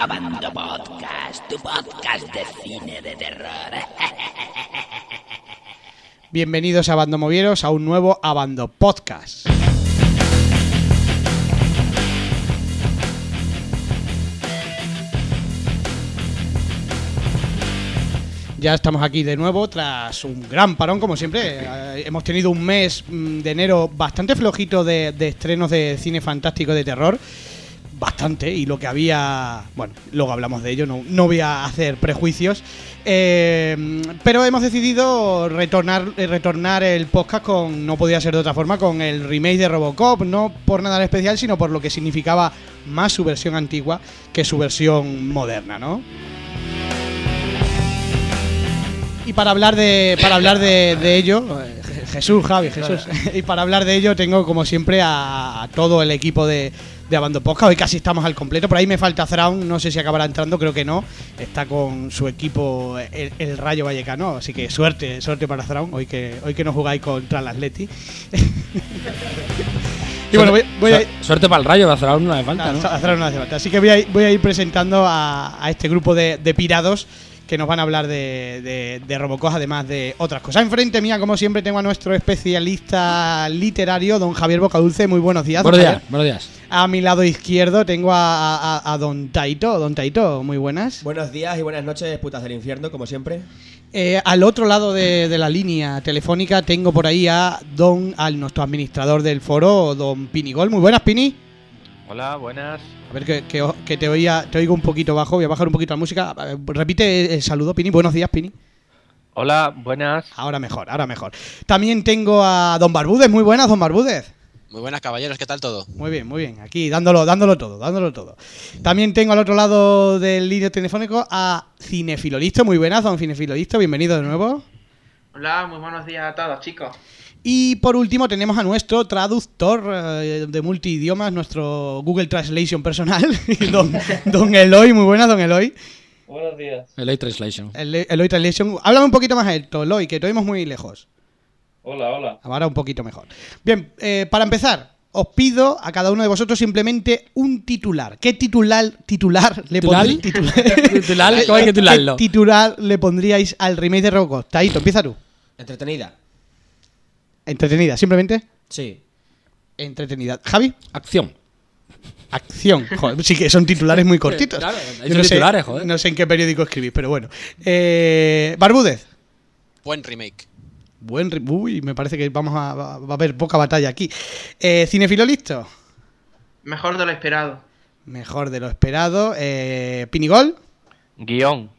Abando Podcast, tu podcast de cine de terror. Bienvenidos a Abando Movieros a un nuevo Abando Podcast. Ya estamos aquí de nuevo tras un gran parón, como siempre. Eh, hemos tenido un mes mm, de enero bastante flojito de, de estrenos de cine fantástico de terror. Bastante, y lo que había. Bueno, luego hablamos de ello, no, no voy a hacer prejuicios. Eh, pero hemos decidido retornar, eh, retornar el podcast con. No podía ser de otra forma, con el remake de Robocop. No por nada en especial, sino por lo que significaba más su versión antigua que su versión moderna, ¿no? Y para hablar de, para hablar de, de ello, eh, Je- Jesús, Javi, Jesús. Y para hablar de ello tengo como siempre a todo el equipo de, de Abando Podcast. Hoy casi estamos al completo. Por ahí me falta Thrawn, no sé si acabará entrando, creo que no. Está con su equipo el, el Rayo Vallecano, así que suerte, suerte para Thrawn, hoy que, hoy que no jugáis contra el Atleti. y bueno, voy, voy a, Su- Suerte para el rayo, a hacer aún no hace falta, ¿no? a- no hace falta. Así que voy a, voy a ir presentando a, a este grupo de, de pirados que nos van a hablar de, de, de Robocop, además de otras cosas. Enfrente mía, como siempre, tengo a nuestro especialista literario, don Javier Bocadulce. Muy buenos días. Buenos días, Javier. buenos días. A mi lado izquierdo tengo a, a- a don Taito. Don Taito, muy buenas. Buenos días y buenas noches, putas del infierno, como siempre. Eh, al otro lado de, de la línea telefónica tengo por ahí a don, al nuestro administrador del foro, don Pinigol. Muy buenas, Pini. Hola, buenas. A ver, que, que, que te, oía, te oigo un poquito bajo. Voy a bajar un poquito la música. Repite el saludo, Pini. Buenos días, Pini. Hola, buenas. Ahora mejor, ahora mejor. También tengo a don Barbúdez. Muy buenas, don Barbúdez. Muy buenas caballeros, ¿qué tal todo? Muy bien, muy bien. Aquí dándolo, dándolo todo, dándolo todo. También tengo al otro lado del línea telefónico a Cinefilolisto. Muy buenas, don Cinefilolisto. Bienvenido de nuevo. Hola, muy buenos días a todos, chicos. Y por último tenemos a nuestro traductor eh, de multidiomas, nuestro Google Translation personal, don, don Eloy. Muy buenas, don Eloy. Buenos días. El Late Translation. El- Eloy Translation. Háblame un poquito más alto, Eloy, que te oímos muy lejos. Hola, hola. Ahora un poquito mejor. Bien, eh, para empezar, os pido a cada uno de vosotros simplemente un titular. ¿Qué titular, titular le ¿Titular? pondríais? Titular, Titular, ¿cómo hay que titularlo? ¿Qué titular le pondríais al remake de Robocop? Taito, empieza tú. Entretenida. Entretenida, simplemente Sí. entretenida. Javi, Acción. acción. Joder, sí que son titulares muy cortitos. Claro, hay Yo no sé- titulares, joder. No sé en qué periódico escribís, pero bueno. Eh, Barbúdez. Buen remake. Buen ri- Uy, me parece que vamos a, va va a haber poca batalla aquí. Eh, ¿Cinefilo listo? Mejor de lo esperado. Mejor de lo esperado. Eh, ¿Pinigol? Guión.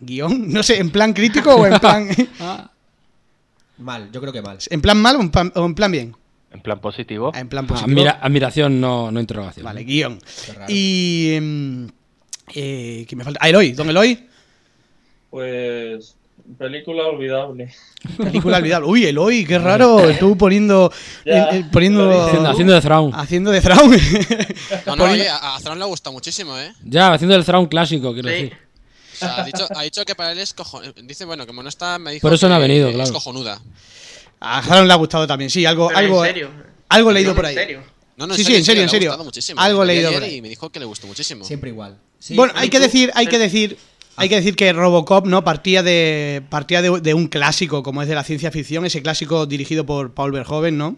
¿Guión? No sé, ¿en plan crítico o en plan, Ah, Mal, yo creo que mal. en plan mal o en plan, o en plan bien? En plan positivo. Ah, En plan positivo. admira- admiración, no, no interrogación. Vale, guion. Y... mm, eh, ¿Qué me falta? Ah, Eloy. ¿Don Eloy? Pues. Película olvidable. Película olvidable. Uy, Eloy, qué raro. Estuvo poniendo... Ya, eh, eh, poniendo Haciendo, haciendo de Thrawn. haciendo de Thrawn. No, no, Poniendo- oye, a, a Thrawn le gusta muchísimo, ¿eh? Ya, haciendo el Thrawn clásico, quiero Sí. decir. Sea, ha dicho, ha dicho que para él es cojonuda. Dice, bueno, como no está, me dijo Por eso que no ha venido, es claro. cojonuda. A Thrawn le ha gustado también, sí. Algo, Pero algo, en serio. algo leído por ¿En ahí. serio? No, no, Sí, sí, en serio, en le ha serio. gustado muchísimo. Algo leído por ahí. Y me dijo que le gustó muchísimo. Siempre igual. Sí. bueno, hay ¿y que decir, hay que Pero- decir, hay que decir que Robocop, ¿no? Partía de, partía de, de un clásico, como es de la ciencia ficción, ese clásico dirigido por Paul Verhoeven, ¿no?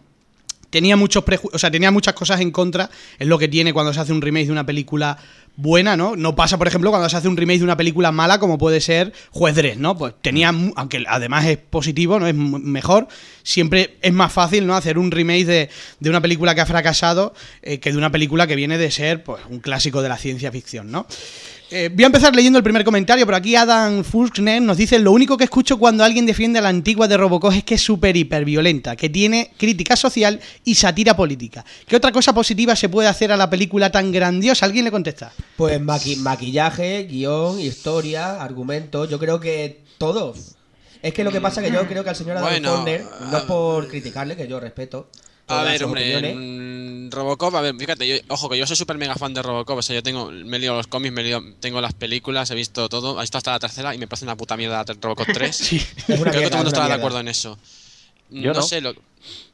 Tenía muchos o sea, tenía muchas cosas en contra, es lo que tiene cuando se hace un remake de una película buena, ¿no? No pasa, por ejemplo, cuando se hace un remake de una película mala como puede ser Juez ¿no? Pues tenía, aunque además es positivo, ¿no? Es mejor, siempre es más fácil, ¿no? Hacer un remake de, de una película que ha fracasado eh, que de una película que viene de ser, pues, un clásico de la ciencia ficción, ¿no? Eh, voy a empezar leyendo el primer comentario, pero aquí Adam Fuchner nos dice, lo único que escucho cuando alguien defiende a la antigua de Robocop es que es súper hiper violenta, que tiene crítica social y sátira política. ¿Qué otra cosa positiva se puede hacer a la película tan grandiosa? ¿Alguien le contesta? Pues maqui- maquillaje, guion, historia, argumentos, yo creo que todos. Es que lo que pasa que yo creo que al señor Adam Bueno, no es ah, por criticarle, que yo respeto. A ver, hombre, opiniones. en Robocop, a ver, fíjate, yo- ojo, que yo soy súper mega fan de Robocop, o sea, yo tengo, me he leído los cómics, me he leído, tengo las películas, he visto todo, he visto hasta la tercera y me parece una puta mierda Robocop 3. Sí. Creo que todo el mierda, mundo es una estará de mierda. acuerdo en eso. Yo no. sé, lo,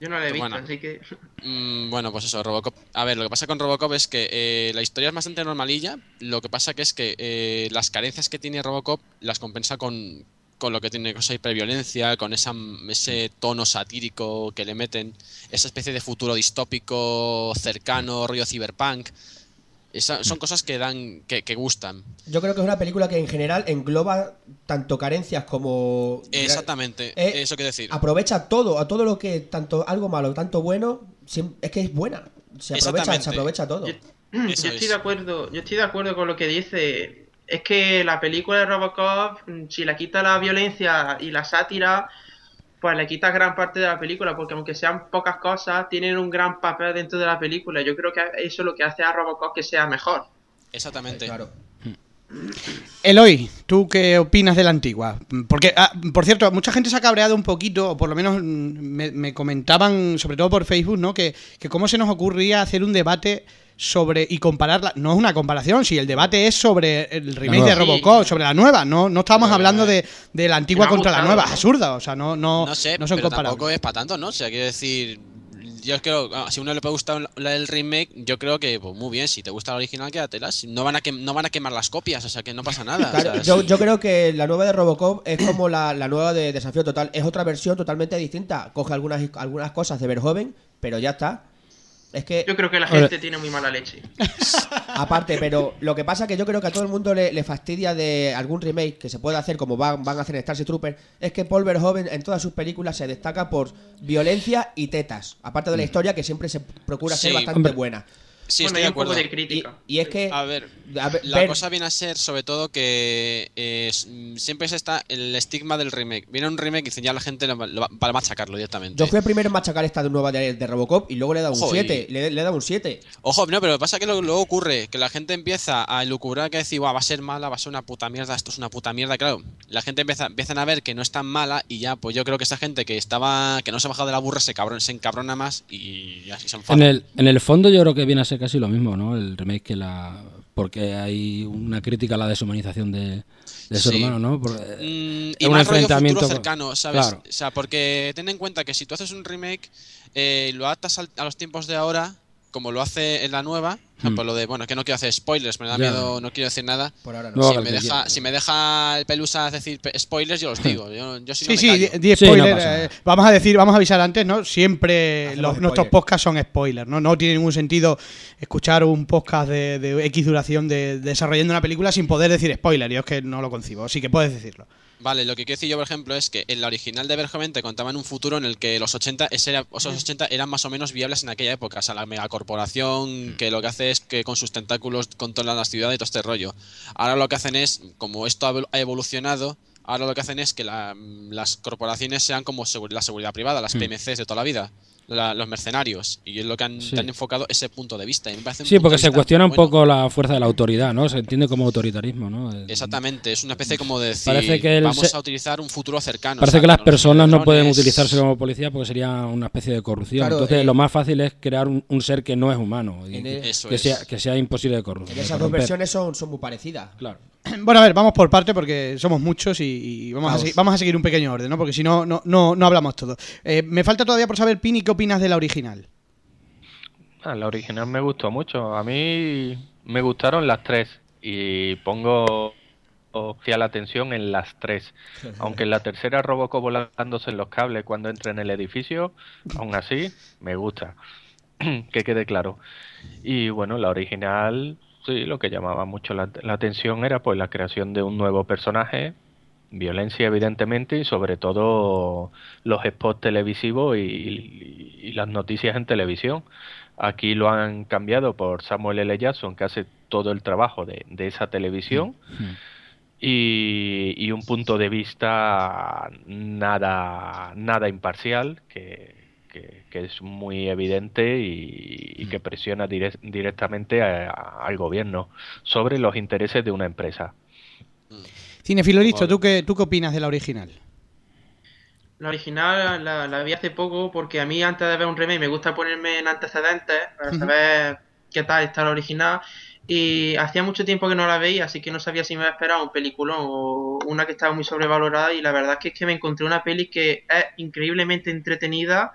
Yo no la he visto, Bueno. así que. Mm, bueno, pues eso, Robocop. A ver, lo que pasa con Robocop es que eh, la historia es bastante normalilla. Lo que pasa que es que eh, las carencias que tiene Robocop las compensa con, con lo que tiene cosa hiperviolencia, con esa, ese tono satírico que le meten, esa especie de futuro distópico cercano, rollo cyberpunk. Esa- son cosas que dan, que, que gustan. Yo creo que es una película que en general engloba tanto carencias como. Exactamente, Eh, eso quiero decir. Aprovecha todo, a todo lo que, tanto algo malo, tanto bueno, es que es buena. Se aprovecha, se aprovecha todo. Yo, estoy es. de acuerdo, yo estoy de acuerdo con lo que dice. Es que la película de Robocop, mm, si le quita la violencia y la sátira, pues le quitas gran parte de la película, porque aunque sean pocas cosas, tienen un gran papel dentro de la película. Yo creo que eso es lo que hace a Robocop que sea mejor. Exactamente. Claro. Eloy, ¿tú qué opinas de la antigua? Porque, ah, por cierto, mucha gente se ha cabreado un poquito, o por lo menos mm, me, me comentaban, sobre todo por Facebook, ¿no? Que, que cómo se nos ocurría hacer un debate sobre y compararla. No es una comparación, si el debate es sobre el remake de Robocop, sobre la nueva. No, no estábamos hablando de, de la antigua contra la nueva. Es absurda, o sea, no, no, No sé, no son pero comparables. tampoco es para tanto, ¿no? O sea, quiero decir, yo creo, ah, si a uno le puede gustar la del remake, yo creo que, pues muy bien, si te gusta la original, quédatela. No van a, quem- no van a quemar las copias, o sea, que no pasa nada. o Claro, sea, yo, sí. yo creo que la nueva de Robocop es como la, la nueva de Desafío Total. Es otra versión totalmente distinta. Coge algunas, algunas cosas de Verhoeven, pero ya está. Es que, Yo creo que la gente tiene muy mala leche. aparte, pero lo que pasa es que yo creo que a todo el mundo le, le fastidia de algún remake que se puede hacer como van, van a hacer en Starship Troopers. Es que Paul Verhoeven en todas sus películas se destaca por violencia y tetas. Aparte de la historia que siempre se procura ser bastante Hombre. buena. Sí, bueno, estoy de un poco acuerdo. de Y, crítica. y es que... A ver, a ver, la ver- cosa viene a ser sobre todo que eh, mm, siempre se está el estigma del remake. Viene un remake y dicen ya la gente lo va, lo va- va a machacarlo directamente. Yo fui el primero en machacar esta nueva de, de Robocop y luego le he dado un Ojo, y- 7. Le, le he dado un 7. Ojo, no, pero lo que pasa es que lo- luego ocurre que la gente empieza a elucubrar que decir, "Buah, va a ser mala, va a ser una puta mierda, esto es una puta mierda, claro. La gente empieza, empiezan a ver que no es tan mala y ya, pues yo creo que esa gente que estaba, que no se ha bajado de la burra se, cabrón, se encabrona más y así se enfada. En el, en el fondo yo creo que viene a ser casi lo mismo, ¿no? El remake que la... Porque hay una crítica a la deshumanización de, del ser Sí. humano, ¿no? Porque Mm, es y un más enfrentamiento cercano, ¿sabes? Claro. O sea, porque ten en cuenta que si tú haces un remake, eh, lo adaptas a los tiempos de ahora, como lo hace en la nueva, Mm. por lo de, bueno, es que no quiero hacer spoilers, me da Ya. miedo, no quiero decir nada. Por ahora no. No, si, me deja, quiera. si me deja el pelusa decir spoilers, yo los digo. Yo, yo si no Sí, me sí, di- di Sí, no eh, vamos a decir, vamos a avisar antes, ¿no? Siempre Hacemos los- nuestros podcasts son spoilers, ¿no? No tiene ningún sentido escuchar un podcast de, de X duración de, desarrollando una película sin poder decir spoiler. Yo es que no lo concibo, así que puedes decirlo. Vale, lo que quiero decir yo, por ejemplo, es que en la original de Verhoeven te contaban un futuro en el que los 80, ese era- esos 80 eran más o menos viables en aquella época. O sea, la megacorporación que lo que hace es que con sus tentáculos controlan las ciudades y todo este rollo. Ahora lo que hacen es, como esto ha evol- ha evolucionado, ahora lo que hacen es que la- las corporaciones sean como la seguridad privada, las PMCs de toda la vida. La- los mercenarios y es lo que han, Sí. han enfocado ese punto de vista y me parece un Sí, porque se cuestiona un bueno. poco la fuerza de la autoridad, ¿no? Se entiende como autoritarismo, ¿no? Exactamente es una especie como de decir Parece que el vamos se- a utilizar un futuro cercano Parece o sea, que las personas no pueden utilizarse como policía porque sería una especie de corrupción. Claro, Entonces, eh, lo más fácil es crear un, un ser que no es humano. y En que, el- sea, que sea imposible de corrupción. Esas dos versiones son, son muy parecidas. Claro. Bueno, a ver, vamos por parte porque somos muchos y, y vamos, A Vamos. seguir, vamos a seguir un pequeño orden, ¿no? Porque si no, no, no, no hablamos todo. Eh, me falta todavía por saber, Pini, ¿qué opinas de la original? Ah, la original me gustó mucho. A mí me gustaron las tres y pongo fiel atención en las tres. Aunque en la tercera Robocop volándose en los cables cuando entra en el edificio, aún así me gusta. que quede claro. Y bueno, la original, sí, lo que llamaba mucho la, la atención era pues la creación de un nuevo personaje, violencia evidentemente y sobre todo los spots televisivos y, y- y las noticias en televisión. Aquí lo han cambiado por Samuel L. Jackson, que hace todo el trabajo de, de esa televisión. Y, y un punto de vista nada, nada imparcial, que, que- que es muy evidente y, y que presiona direc- directamente a- al gobierno sobre los intereses de una empresa. Cinefilo listo, ¿tú qué, ¿tú qué opinas de la original? La original la, la vi hace poco porque a mí antes de ver un remake me gusta ponerme en antecedentes para saber qué tal está la original. Y hacía mucho tiempo que no la veía, así que no sabía si me iba a esperar un peliculón o una que estaba muy sobrevalorada. Y la verdad es que, es que me encontré una peli que es increíblemente entretenida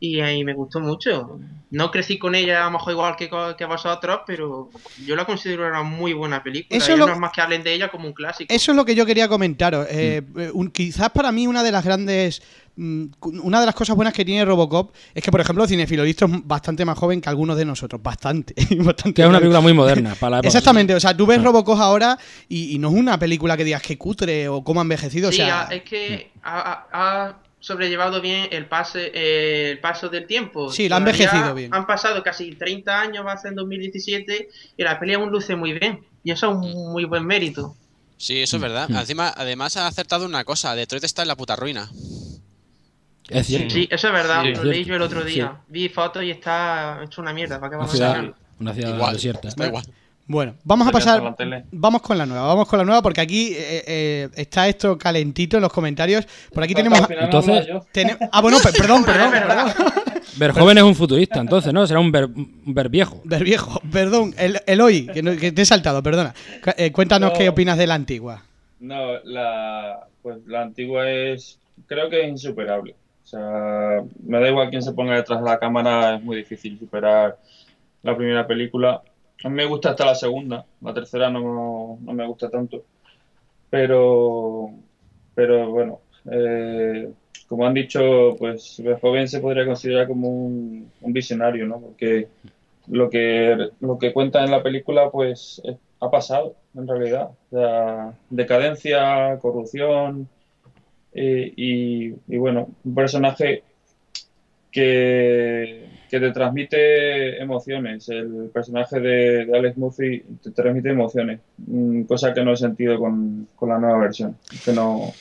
y, eh, y me gustó mucho. No crecí con ella a lo mejor igual que, que vosotros, pero yo la considero una muy buena película. Eso y lo- no es más que hablen de ella como un clásico. Eso es lo que yo quería comentaros. Eh, eh, un- quizás para mí una de las grandes... mm, Una de las cosas buenas que tiene Robocop es que, por ejemplo, Cinefilo Listo es bastante más joven que algunos de nosotros. Bastante. bastante Que es una película muy moderna para la época. Exactamente. O sea, tú ves Robocop ahora y, y no es una película que digas que cutre o cómo ha envejecido. Sí, o sea, es que ha, ha- ha sobrellevado bien el pase eh, el paso del tiempo. Sí, la ha Todavía envejecido bien. Han pasado casi 30 años, va a ser en 2017, y la peli aún luce muy bien. Y eso es un muy buen mérito. Sí, eso es verdad. Encima, además ha acertado una cosa. Detroit está en la puta ruina. Es cierto. Sí, eso es verdad, Sí. lo leí yo el otro Sí. día. Vi fotos y está hecho una mierda. ¿Para qué Una vamos a ciudad, engañar? una ciudad Igual, desierta. está igual. Bueno, vamos a pasar. Vamos con la nueva, vamos con la nueva porque aquí eh, eh, está esto calentito en los comentarios. Por aquí tenemos. entonces- ah, bueno, pe- perdón, perdón, perdón. Ver joven es un futurista, entonces, ¿no? Será un ver, un ver viejo. Ver viejo, perdón, el, Eloy, que, no- que te he saltado, perdona. Eh, cuéntanos No. qué opinas de la antigua. No, la, pues la antigua es, creo que es insuperable. O sea, me da igual quién se ponga detrás de la cámara, es muy difícil superar la primera película. A mí me gusta hasta la segunda, la tercera no, no me gusta tanto. Pero, pero bueno, eh, como han dicho, pues Verhoeven se podría considerar como un, visionario, ¿no? Porque lo que, lo que cuenta en la película, pues ha pasado, en realidad. Decadencia, corrupción eh, y, y, bueno, un personaje que, que te transmite emociones. El personaje de, Alex Murphy te transmite emociones, mm, cosa que no he sentido con, con la nueva versión. Que no,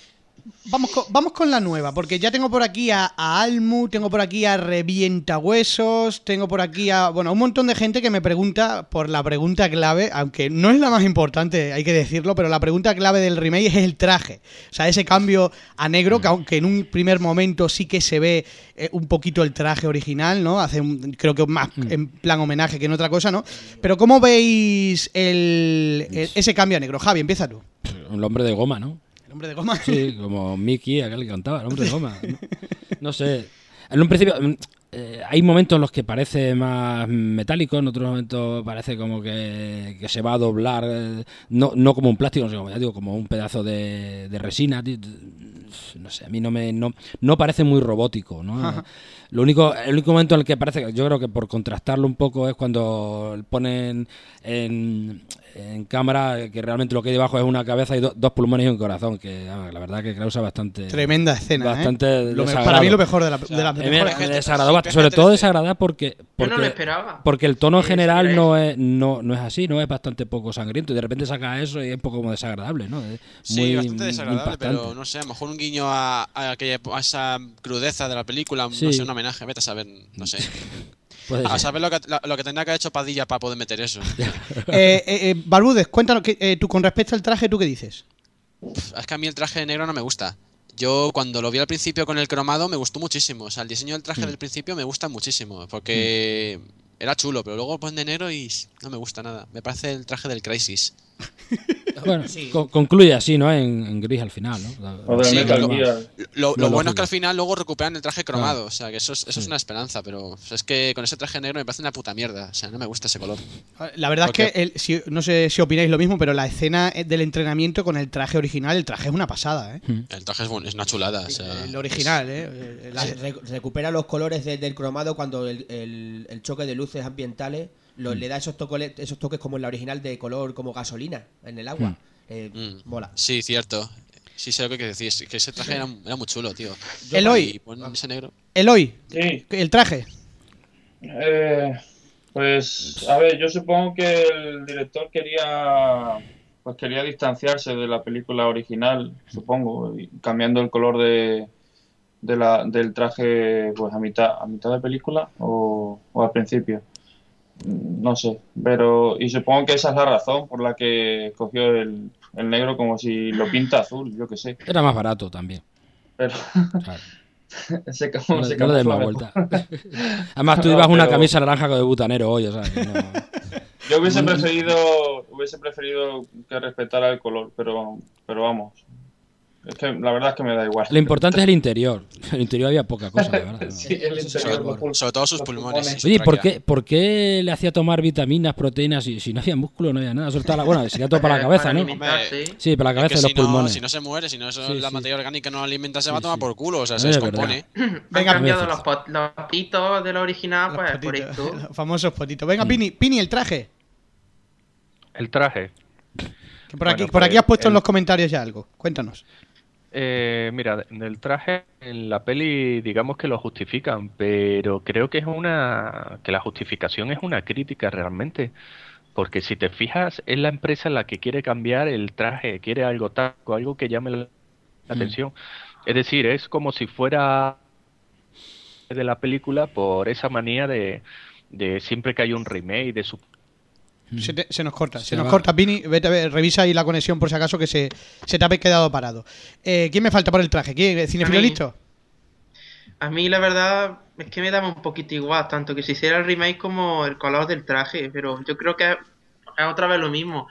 Vamos con, vamos con la nueva, porque ya tengo por aquí a, a Almu, tengo por aquí a Revienta Huesos, tengo por aquí a. Bueno, un montón de gente que me pregunta por la pregunta clave, aunque no es la más importante, hay que decirlo, pero la pregunta clave del remake es el traje. O sea, ese cambio a negro, que aunque en un primer momento sí que se ve eh, un poquito el traje original, ¿no? Hace un- creo que más en plan homenaje que en otra cosa, ¿no? Pero ¿cómo veis el, el- ese cambio a negro? Javi, empieza tú. Un hombre de goma, ¿no? Hombre de goma. Sí, como Mickey, aquel que cantaba, el hombre de goma. No, no sé. En un principio mm, eh, hay momentos en los que parece más metálico, en otros momentos parece como que, que se va a doblar, eh, no, no como un plástico, sino como, ya digo, como un pedazo de, de resina. No sé, a mí no me no, no parece muy robótico, ¿no? Lo único, el único momento en el que parece, yo creo que por contrastarlo un poco es cuando ponen en, en cámara que realmente lo que hay debajo es una cabeza y do- dos pulmones y un corazón, que ah, la verdad que causa bastante Tremenda escena. ¿eh? bastante Lo me- desagrado. para mí lo mejor de la, de la A mí mejor- me- me desagradó bastante, sobre todo desagradar porque, Yo porque no lo esperaba. porque el tono Sí, general no es no, no es así, no es bastante poco sangriento y de repente saca eso y es un poco como desagradable, ¿no? Es Sí, muy bastante desagradable, impactante. pero no sé, a lo mejor un guiño a, a aquella- a esa crudeza de la película, Sí. no sé, homenaje, vete a saber, no sé. Puede A saber lo que, lo, que tendría que haber hecho Padilla para poder meter eso. Eh, eh, eh, Barbudes, cuéntanos, que, eh, tú con respecto al traje, ¿tú qué dices? Es que a mí el traje de negro no me gusta. Yo cuando lo vi al principio con el cromado me gustó muchísimo. O sea, el diseño del traje Mm. del principio me gusta muchísimo. Porque era chulo, pero luego ponen de negro y no me gusta nada. Me parece el traje del Crisis. Bueno, con- concluye así, ¿no? En, en gris al final, ¿no? Sí. Lo, No, lo bueno es que al final luego recuperan el traje cromado. O sea, que eso es, eso es Sí. una esperanza. Pero es que con ese traje negro me parece una puta mierda. O sea, no me gusta ese color. La verdad Porque- es que, el- si- no sé si opináis lo mismo, pero la escena eh, del entrenamiento con el traje original, el traje es una pasada, ¿eh? El traje es, buen- es una chulada. O sea, El original, ¿eh? Eh, la- re- recupera los colores de- del cromado cuando el, el- el choque de luces ambientales lo- le da esos, tocole- esos toques como en la original de color como gasolina en el agua. Eh, Mm. Mola. Sí, cierto. Sí sé lo que decís. Que ese traje era, era muy chulo, tío. Eloy. Y ponen ese negro. Eloy, Sí, el traje. Eh, pues, a ver, yo supongo que el director quería, pues quería distanciarse de la película original, supongo, cambiando el color de, de la, del traje, pues a mitad, a mitad de película o, o al principio. No sé, pero y supongo que esa es la razón por la que cogió el, el negro como si lo pinta azul, yo qué sé. Era más barato también. Pero Claro. se, No, se no le des más camufla vuelta. mejor. Además, tú No, ibas una camisa naranja de butanero hoy, o sea, que no- Yo hubiese preferido, hubiese preferido que respetara el color, pero, pero vamos. Es que la verdad es que me da igual. Lo importante es el interior. En el interior había poca cosa, de verdad. ¿no? Sí, el interior, Sobre, todo sus pulmones. pulmones. Oye, ¿por qué, ¿por qué le hacía tomar vitaminas, proteínas? Si, si no había músculo, no había nada. La, bueno, sería todo para la Eh, cabeza, ¿no? alimentarse. Sí, para la Es cabeza que y los si no, pulmones. si no se muere, si no eso, Sí, la sí. materia orgánica no alimenta, se Sí, va a tomar sí. por culo, o sea, Es se descompone. Venga, Han cambiado los, pot- los potitos de la original, Los pues por potitos, esto. los famosos potitos. Venga, Pini, Pini, el traje. El traje. Por aquí, Bueno, por aquí pues, has puesto en los comentarios ya algo. Cuéntanos. Eh, mira, de- del traje en la peli digamos que lo justifican, pero creo que es una que la justificación es una crítica realmente, porque si te fijas es la empresa la que quiere cambiar el traje, quiere algo taco, algo que llame la Mm. atención. Es decir, es como si fuera de la película por esa manía de, de siempre que hay un remake de su Se, te- se nos corta, se, Se nos va. corta, Pini. Vete ver, revisa ahí la conexión por si acaso que se, se te ha quedado parado. Eh, ¿Quién me falta por el traje? ¿Quién? ¿Cinefilo listo? A mí la verdad es que me daba un poquito igual, tanto que se hiciera el remake como el color del traje, pero yo creo que es otra vez lo mismo.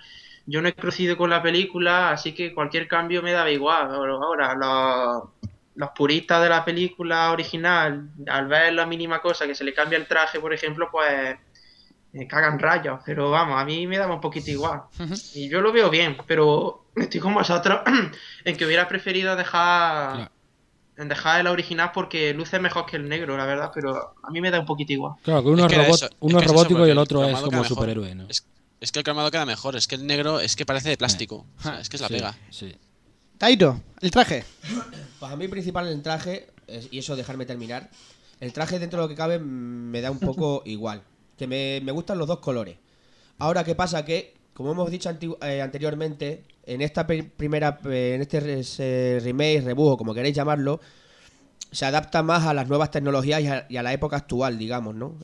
Yo no he crecido con la película, así que cualquier cambio me daba igual. Ahora, ahora, los, los puristas de la película original, al ver la mínima cosa que se le cambia el traje, por ejemplo, pues me cagan rayos. Pero vamos, a mí me daba un poquito igual. Y yo lo veo bien, pero estoy con vosotros en que hubiera preferido dejar Claro. en dejar el original porque luce mejor que el negro, la verdad, pero a mí me da un poquito igual. Claro, que uno es, que era robot, eso, es uno que es eso, robótico y el otro el es como superhéroe, ¿no? Es, es que el cromado queda mejor, es que el negro es que parece de plástico. Es que es la Sí, pega. sí. Taito, el traje. Pues a mí principal el traje, y eso dejarme terminar, el traje dentro de lo que cabe me da un poco igual. Que me, me gustan los dos colores. Ahora, ¿qué pasa? Que, como hemos dicho eh, anteriormente, en esta primera, eh, en este remake, rebujo, como queréis llamarlo, se adapta más a las nuevas tecnologías y a, la época actual, digamos, ¿no?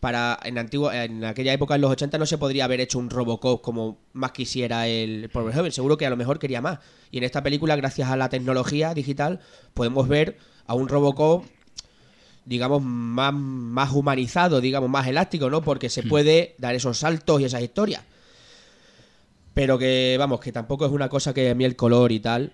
Para en antiguo, en aquella época, en los 80, no se podría haber hecho un Robocop como más quisiera el Paul Verhoeven. Seguro que a lo mejor quería más. Y en esta película, gracias a la tecnología digital, podemos ver a un Robocop digamos, más, más humanizado, digamos, más elástico, ¿no? Porque se puede dar esos saltos y esas historias. Pero que, vamos, que tampoco es una cosa que a mí el color y tal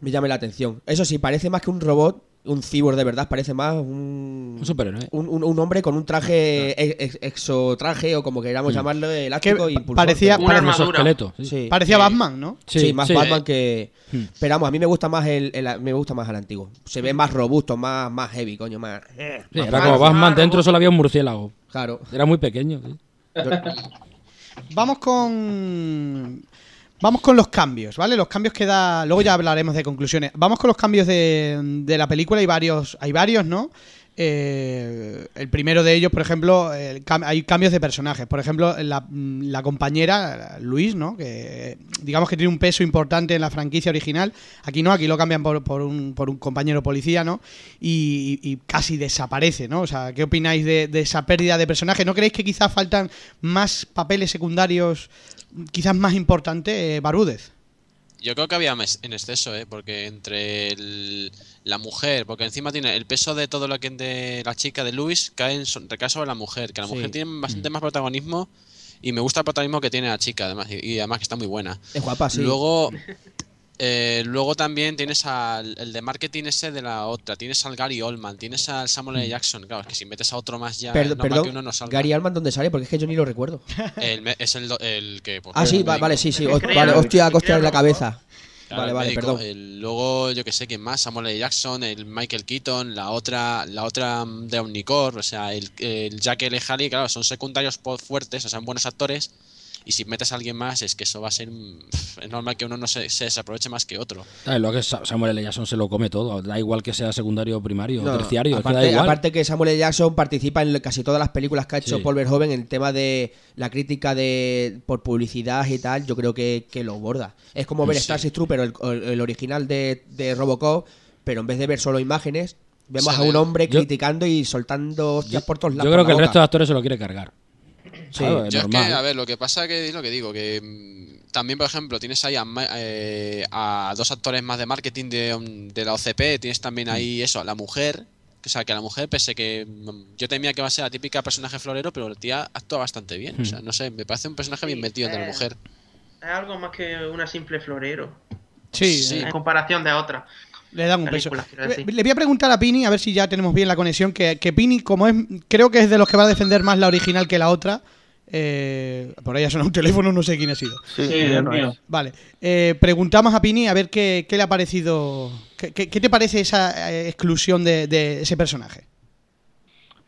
me llame la atención. Eso sí, parece más que un robot, un cyborg de verdad, parece más un... Un superhéroe. Un, un- un hombre con un traje, ex- ex- exotraje o como queramos llamarlo, elástico y parecía- Un armadura. esqueleto. Sí. Sí. Parecía Sí. Batman, ¿no? Sí, más sí. Batman que. Hmm. Pero vamos, a mí me gusta más el, el- me gusta más el antiguo. Se ve más robusto, más, más heavy, coño, más. Sí, Más era como Batman, Batman, más dentro solo había un murciélago. Claro. Era muy pequeño. sí. Vamos con. Vamos con los cambios, ¿vale? Los cambios que da. Luego ya hablaremos de conclusiones. Vamos con los cambios de, de la película. Hay varios, hay varios, ¿no? Eh, el primero de ellos, por ejemplo, hay cambios de personajes. Por ejemplo, la, la compañera, Luis, ¿no? Que digamos que tiene un peso importante en la franquicia original. Aquí no, aquí lo cambian por, por un, por un compañero policía, ¿no? Y, casi desaparece, ¿no? O sea, ¿qué opináis de, de esa pérdida de personaje? ¿No creéis que quizás faltan más papeles secundarios, quizás más importantes, eh, Barúdez? Yo creo que había mes- en exceso, ¿eh? Porque entre el- la mujer, porque encima tiene el peso de todo lo que de la chica de Luis cae en, so- recae sobre la mujer, que la Sí. mujer tiene bastante Mm. más protagonismo y me gusta el protagonismo que tiene la chica, además, y, y además que está muy buena. Es guapa, sí. Luego, eh, luego también tienes al el de marketing ese de la otra, tienes al Gary Oldman, tienes al Samuel L. Jackson, claro, es que si metes a otro más ya perdón, que uno no salga. Gary Alman, ¿dónde sale? Porque es que yo ni lo recuerdo. El me- es el, el que... pues, Ah, sí, el va- médico. vale, sí, sí. El o- que vale, el que hostia en la cabeza. Claro, vale, el vale, médico, perdón. el- luego, yo que sé, quién más, Samuel L. Jackson, el Michael Keaton, la otra, la otra mm, de Omnicorp, o sea, el, el Jack L. Haley, claro, son secundarios po- fuertes, o sea, buenos actores. Y si metes a alguien más, es que eso va a ser. mm, Es normal que uno no se, se desaproveche más que otro. Ah, Lo que Samuel L. Jackson se lo come todo. Da igual que sea secundario primario No, o terciario. es que da aparte, igual. aparte que Samuel L. Jackson participa en casi todas las películas que ha hecho Sí. Paul Verhoeven en tema de la crítica de por publicidad y tal, yo creo que, que lo borda. Es como ver Sí. Starship Trooper, el, el- el original de, de Robocop, pero en vez de ver solo imágenes, vemos a un hombre Yo- criticando y soltando hostias por todos lados. Yo creo la que el resto de actores se lo quiere cargar. Sí. Claro, es Yo es que, normal. a ver, lo que pasa que es lo que digo, que mm, también, por ejemplo, tienes ahí a, ma- eh, a dos actores más de marketing de, de la OCP, tienes también ahí eso, a la mujer, O sea, que la mujer, pese que mm, yo temía que va a ser la típica personaje florero, pero la tía actúa bastante bien. O sea, no sé, me parece un personaje bien metido de la Eh, mujer. Es algo más que una simple florero. Sí, Sí. eh, En comparación de otras. le dan un peso. le voy a preguntar a Pini, a ver si ya tenemos bien la conexión, que, que Pini, como es, creo que es de los que va a defender más la original que la otra. Eh, por ahí ha sonado un teléfono, no sé quién ha sido. Sí, ya es no mío. es. Vale, eh, preguntamos a Pini a ver qué, qué le ha parecido, qué, qué- qué te parece esa eh, exclusión de, de ese personaje.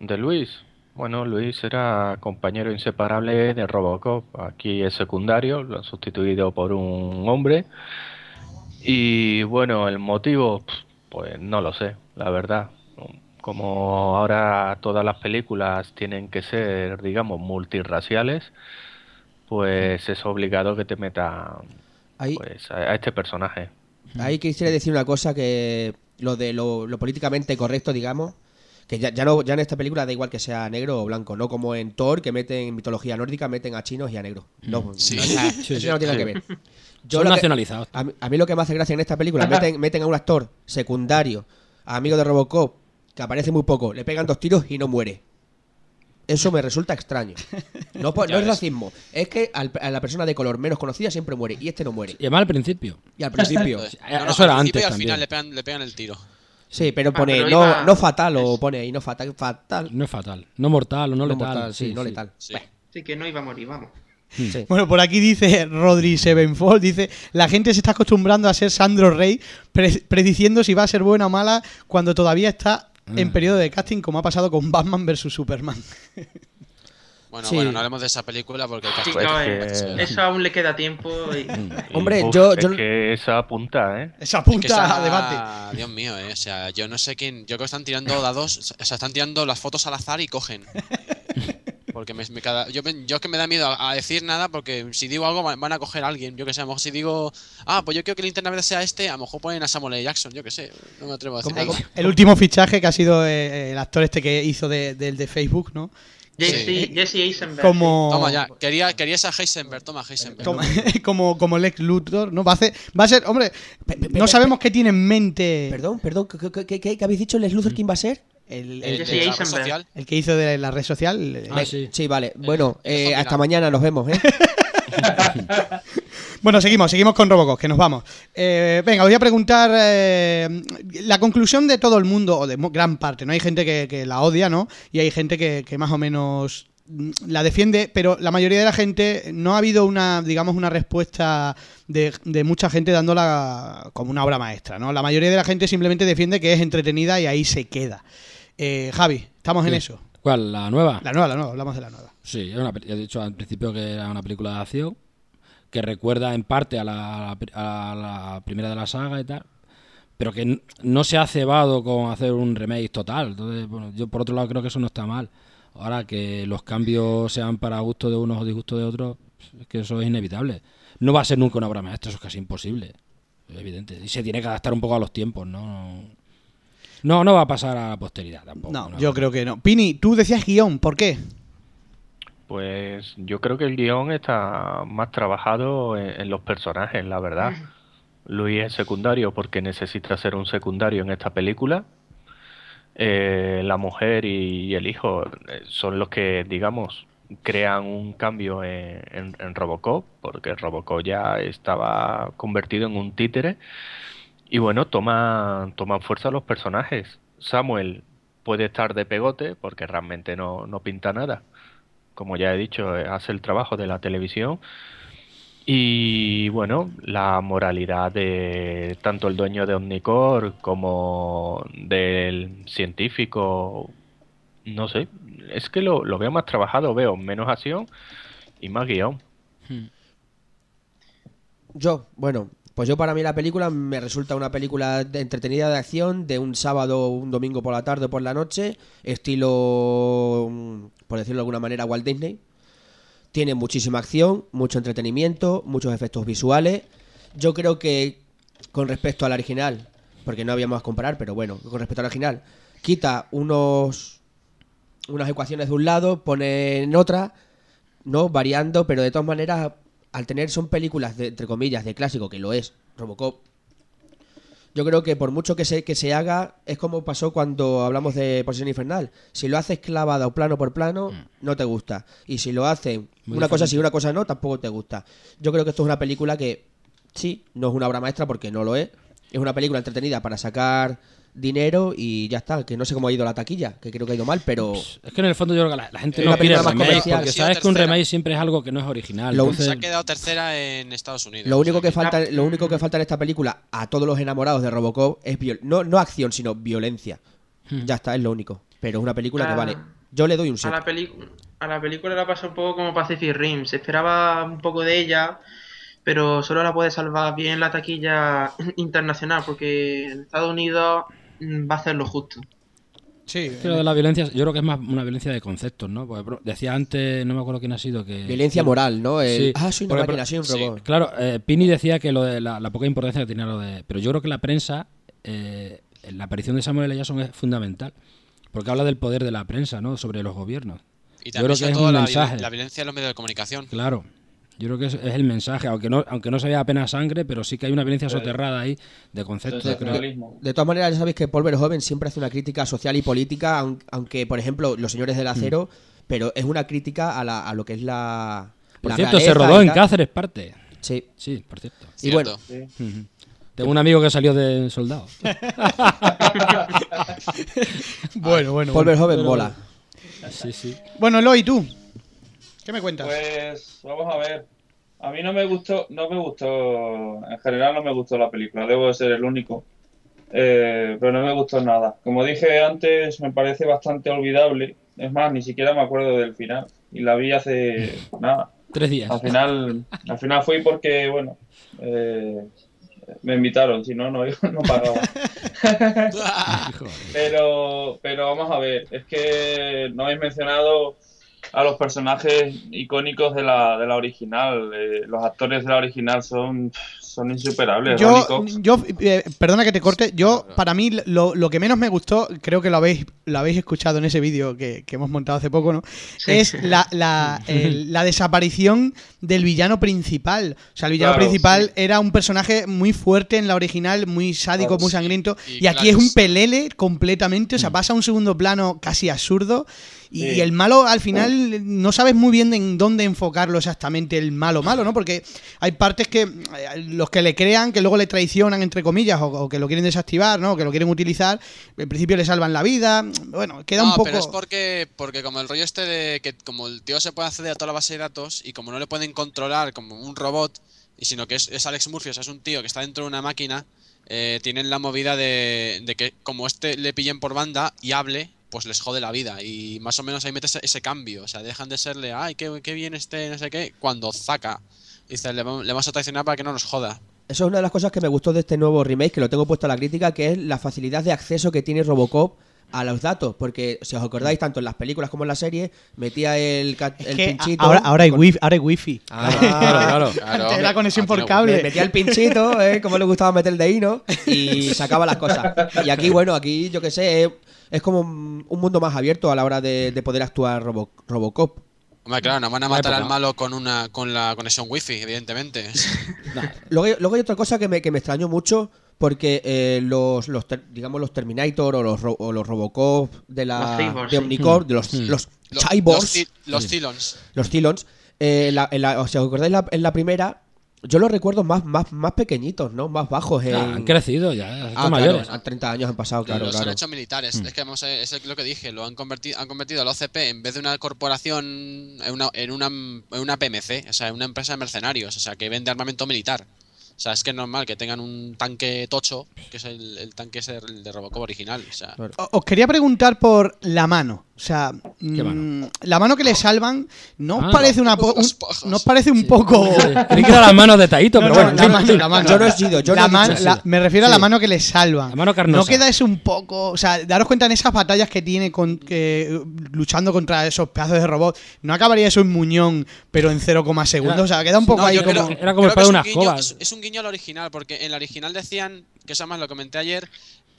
De Luis. Bueno, Luis era compañero inseparable de Robocop. Aquí es secundario, lo han sustituido por un hombre. Y bueno, el motivo, pues no lo sé, la verdad. Como ahora todas las películas tienen que ser, digamos, multirraciales, pues es obligado que te meta Ahí, pues, a, a este personaje. ahí quisiera decir una cosa que lo de lo, lo políticamente correcto, digamos, que ya, ya no ya en esta película da igual que sea negro o blanco, no como en Thor que meten en mitología nórdica meten a chinos y a negros. No, Sí. o sea, Sí, eso no tiene nada que ver. Yo Son que- nacionalizados. a, mí, a mí lo que me hace gracia en esta película, meten, meten a un actor secundario, amigo de Robocop, que aparece muy poco, le pegan dos tiros y no muere. Eso me resulta extraño. No, es racismo, es que al- a la persona de color menos conocida siempre muere y este no muere. Y además al principio. Y al principio. Eh, no, no, eso era al antes y al también. final le pegan, le pegan el tiro. Sí, pero Ah, pone pero no, iba- no fatal o pone ahí no fatal, fatal. No es fatal. No mortal o no, No letal. mortal, sí, no letal. Sí. Que no iba a morir, vamos. Sí. Bueno, por aquí dice Rodri Sevenfold, dice, la gente se está acostumbrando a ser Sandro Rey, pre- prediciendo si va a ser buena o mala cuando todavía está en Ah. periodo de casting, como ha pasado con Batman vs Superman. Bueno, Sí. bueno, no hablemos de esa película porque el Sí, casting Pues no, es eh, que- Eso aún le queda tiempo. y- Y, Hombre, uf, yo- es yo- que esa apunta, ¿eh? Esa Es que punta esa- a debate. Dios mío, eh, o sea, yo no sé quién. Yo creo que están tirando dados, o sea, están tirando las fotos al azar y cogen. Porque me, me cada- yo, yo es que me da miedo a, a decir nada porque si digo algo van van a coger a alguien. Yo que sé, a lo mejor si digo, ah, pues yo quiero que el linterna verde sea este, a lo mejor ponen a Samuel L. Jackson, yo que sé, no me atrevo a decir ¿Cómo- nada. El último fichaje que ha sido eh, el actor este que hizo de- del de Facebook, ¿no? Jesse, Sí. Jesse Eisenberg. Como, Toma ya, quería, querías a Heisenberg, toma Heisenberg. como, como, como Lex Luthor, ¿no? Va a, hacer, va a ser, hombre, no sabemos qué tiene en mente Perdón, perdón, ¿qué, qué- qué- habéis dicho? ¿Les Luthor quién va a ser? El, El, el- Jesse de la red Eisenberg. social. el que hizo de la red social. el- Ah, sí. Sí, vale. Bueno, eh, hasta mañana nos vemos, ¿eh? Bueno, seguimos, seguimos con Robocop, que nos vamos. Eh, venga, os voy a preguntar eh, la conclusión de todo el mundo, o de gran parte, ¿no? Hay gente que, que la odia, ¿no? Y hay gente que, que más o menos mm, la defiende, pero la mayoría de la gente no ha habido una, digamos, una respuesta de, de mucha gente dándola como una obra maestra, ¿no? La mayoría de la gente simplemente defiende que es entretenida y ahí se queda. Eh, Javi, ¿estamos en eso? ¿Cuál? ¿La nueva? La nueva, la nueva, hablamos de la nueva. Sí, una, ya he dicho al principio que era una película de acción que recuerda en parte a la, a la- primera de la saga y tal, pero que no se ha cebado con hacer un remake total. Entonces, bueno, yo por otro lado creo que eso no está mal. Ahora que los cambios sean para gusto de unos o disgusto de otros, es que eso es inevitable. No va a ser nunca una obra maestra, eso es casi imposible. Es evidente. Y se tiene que adaptar un poco a los tiempos, ¿no? No, no va a pasar a la posteridad tampoco. No, yo creo que no. Pini, tú decías guion, ¿por qué? Pues yo creo que el guion está más trabajado en, en los personajes, la verdad. Luis es secundario porque necesita ser un secundario en esta película. Eh, la mujer y el hijo eh, son los que, digamos, crean un cambio en, en- en Robocop, porque Robocop ya estaba convertido en un títere. Y bueno, toman, toman fuerza los personajes. Samuel puede estar de pegote porque realmente no, no pinta nada como ya he dicho, eh, hace el trabajo de la televisión. Y bueno, la moralidad de tanto el dueño de Omnicore como del científico, no sé, es que lo, lo veo más trabajado, veo menos acción y más guion. Yo, bueno, pues yo para mí la película me resulta una película de entretenida de acción de un sábado, un domingo por la tarde o por la noche, estilo, mm, por decirlo de alguna manera, Walt Disney. Tiene muchísima acción, mucho entretenimiento, muchos efectos visuales. Yo creo que con respecto al original, porque no habíamos a comparar, pero bueno, con respecto al original, quita unos unas ecuaciones de un lado, pone en otra, ¿no? Variando, pero de todas maneras, al tener son películas de, entre comillas, de clásico, que lo es, Robocop, Yo creo que por mucho que se, que se haga, es como pasó cuando hablamos de Posición Infernal. Si lo haces clavado plano por plano, no te gusta. Y si lo hacen una cosa sí una cosa no, tampoco te gusta. Yo creo que esto es una película que, sí, no es una obra maestra porque no lo es. Es una película entretenida para sacar dinero y ya está. Que no sé cómo ha ido la taquilla, que creo que ha ido mal, pero Es que en el fondo yo creo que la, la gente Es no más remake porque sabes que un remake siempre es algo que no es original. Lo- entonces- Se ha quedado tercera en Estados Unidos. Lo único O sea que falta, lo único que falta en esta película a todos los enamorados de Robocop es viol- no, no acción, sino violencia. Ya está, es lo único. Pero es una película que vale. Yo le doy un A 7. la, peli- a la película la pasa un poco como Pacific Rim. Se esperaba un poco de ella, pero solo la puede salvar bien la taquilla internacional, porque en Estados Unidos va a hacer lo justo. Sí. Lo de la violencia, yo creo que es más una violencia de conceptos, ¿no? Porque decía antes, no me acuerdo quién ha sido, que... Violencia moral, ¿no? El, Sí, ah, soy una porque, máquina, soy un sí, robot. Claro, eh, Pini decía que lo de la, la poca importancia que tenía lo de... Pero yo creo que la prensa, eh, la aparición de Samuel L. Jackson es fundamental. Porque habla del poder de la prensa, ¿no? Sobre los gobiernos. Y Yo creo también que es todo un la, mensaje. la violencia en los medios de comunicación. Claro. Yo creo que es, es el mensaje, aunque no, aunque no se vea apenas sangre, pero sí que hay una violencia soterrada ahí de conceptos. creo. Sensacionalismo. De todas maneras, ya sabéis que Paul Verhoeven siempre hace una crítica social y política, aun- aunque, por ejemplo, Los Señores del Acero, pero es una crítica a, la- a lo que es la. Por la cierto, se rodó en. Cáceres parte. Sí. Sí, por cierto. Y bueno. Tengo un amigo que salió de soldado. Bueno, bueno. Paul bueno. Verhoeven mola. Sí, sí. Bueno, Eloy, ¿tú? ¿Qué me cuentas? Pues vamos a ver. A mí no me gustó, no me gustó, en general no me gustó la película, debo de ser el único. Eh, pero no me gustó nada. Como dije antes, me parece bastante olvidable. Es más, ni siquiera me acuerdo del final. Y la vi hace nada. Tres días. Al final, al final fui porque, bueno, eh, me invitaron, si no, no, no pagaba. Joder. Pero, pero vamos a ver, es que no habéis mencionado a los personajes icónicos de la, de la original. Eh, los actores de la original son, son insuperables. Ronnie Yo, Cox. yo eh, perdona que te corte, yo, para mí, lo, lo que menos me gustó, creo que lo habéis, lo habéis escuchado en ese vídeo que, que hemos montado hace poco, ¿no? Sí. Es la, la, la desaparición del villano principal. O sea, el villano Claro, principal sí. era un personaje muy fuerte en la original, muy sádico, Claro, muy sí. sangriento, y, Y aquí claro, es un pelele completamente, o sea, pasa a un segundo plano casi absurdo. Y Sí. el malo, al final, no sabes muy bien en dónde enfocarlo exactamente el malo malo, ¿no? Porque hay partes que eh, los que le crean, que luego le traicionan, entre comillas, o, o que lo quieren desactivar, ¿no? O que lo quieren utilizar, en principio le salvan la vida. Bueno, queda no, un poco... pero es porque, porque como el rollo este de que como el tío se puede acceder a toda la base de datos y como no le pueden controlar como un robot, y sino que es, es Alex Murphy, o sea, es un tío que está dentro de una máquina, eh, tienen la movida de, de que como este le pillen por banda y hable, pues les jode la vida. Y más o menos ahí metes ese, cambio. O sea, dejan de serle, ay, qué, qué bien este, no sé qué, cuando zaca. Dice, le, le vamos a traicionar para que no nos joda. Eso es una de las cosas que me gustó de este nuevo remake, que lo tengo puesto a la crítica, que es la facilidad de acceso que tiene Robocop a los datos. Porque, si os acordáis, tanto en las películas como en la serie, metía el, el pinchito. ahora, ahora hay con- wifi. Ahora hay wifi. Ah, Claro, claro. Antes era conexión por no- cable. Me metía el pinchito, ¿eh? como le gustaba meter el dedino, y sacaba las cosas. Y aquí, bueno, aquí yo que sé, es, como un un mundo más abierto a la hora de, de poder actuar Robo- Robocop. Hombre, claro, nos van a matar al malo con una con la conexión wifi, evidentemente. Luego, hay- luego hay otra cosa que me, que me extrañó mucho, porque eh, los, los ter- digamos, los Terminator o los, o los Robocop de la Los de sí. Omnicorp, de los, Mm. los Los- cyborgs, Los, los Cylons. los Cylons, eh, la- en la- o sea, ¿os acordáis la- en la primera? Yo los recuerdo más, más, más pequeñitos, ¿no? Más bajos. En... Ah, han crecido ya, Ah, mayores. a 30 años han pasado, claro, los claro. han hecho militares. Es que vamos a ver, es lo que dije, lo han convertido, han convertido al OCP en vez de una corporación en una, en una, en una PMC, o sea, en una empresa de mercenarios, o sea, que vende armamento militar. Sea, es que es normal que tengan un tanque tocho, que es el, tanque ese de Robocop original. Os quería preguntar por la mano. O sea, mm, mano? la mano que le salvan, ¿no os Ah, parece una un-. ¿no os parece un poco Creí que era las manos de Taito, No, pero no, bueno. la sí, mano, sí. la mano. Yo no he sido, yo La no he la- me refiero a la mano que le salva. La mano carnosa. ¿No queda eso un poco? O sea, daros cuenta en esas batallas que tiene con, que, luchando contra esos pedazos de robot. ¿No acabaría eso en muñón, pero en 0, segundos? O sea, queda un poco No, ahí como. creo- Era como el de es un unas guiño- cobas. Es, es un guiño al original, porque en la original decían, que eso además lo comenté ayer,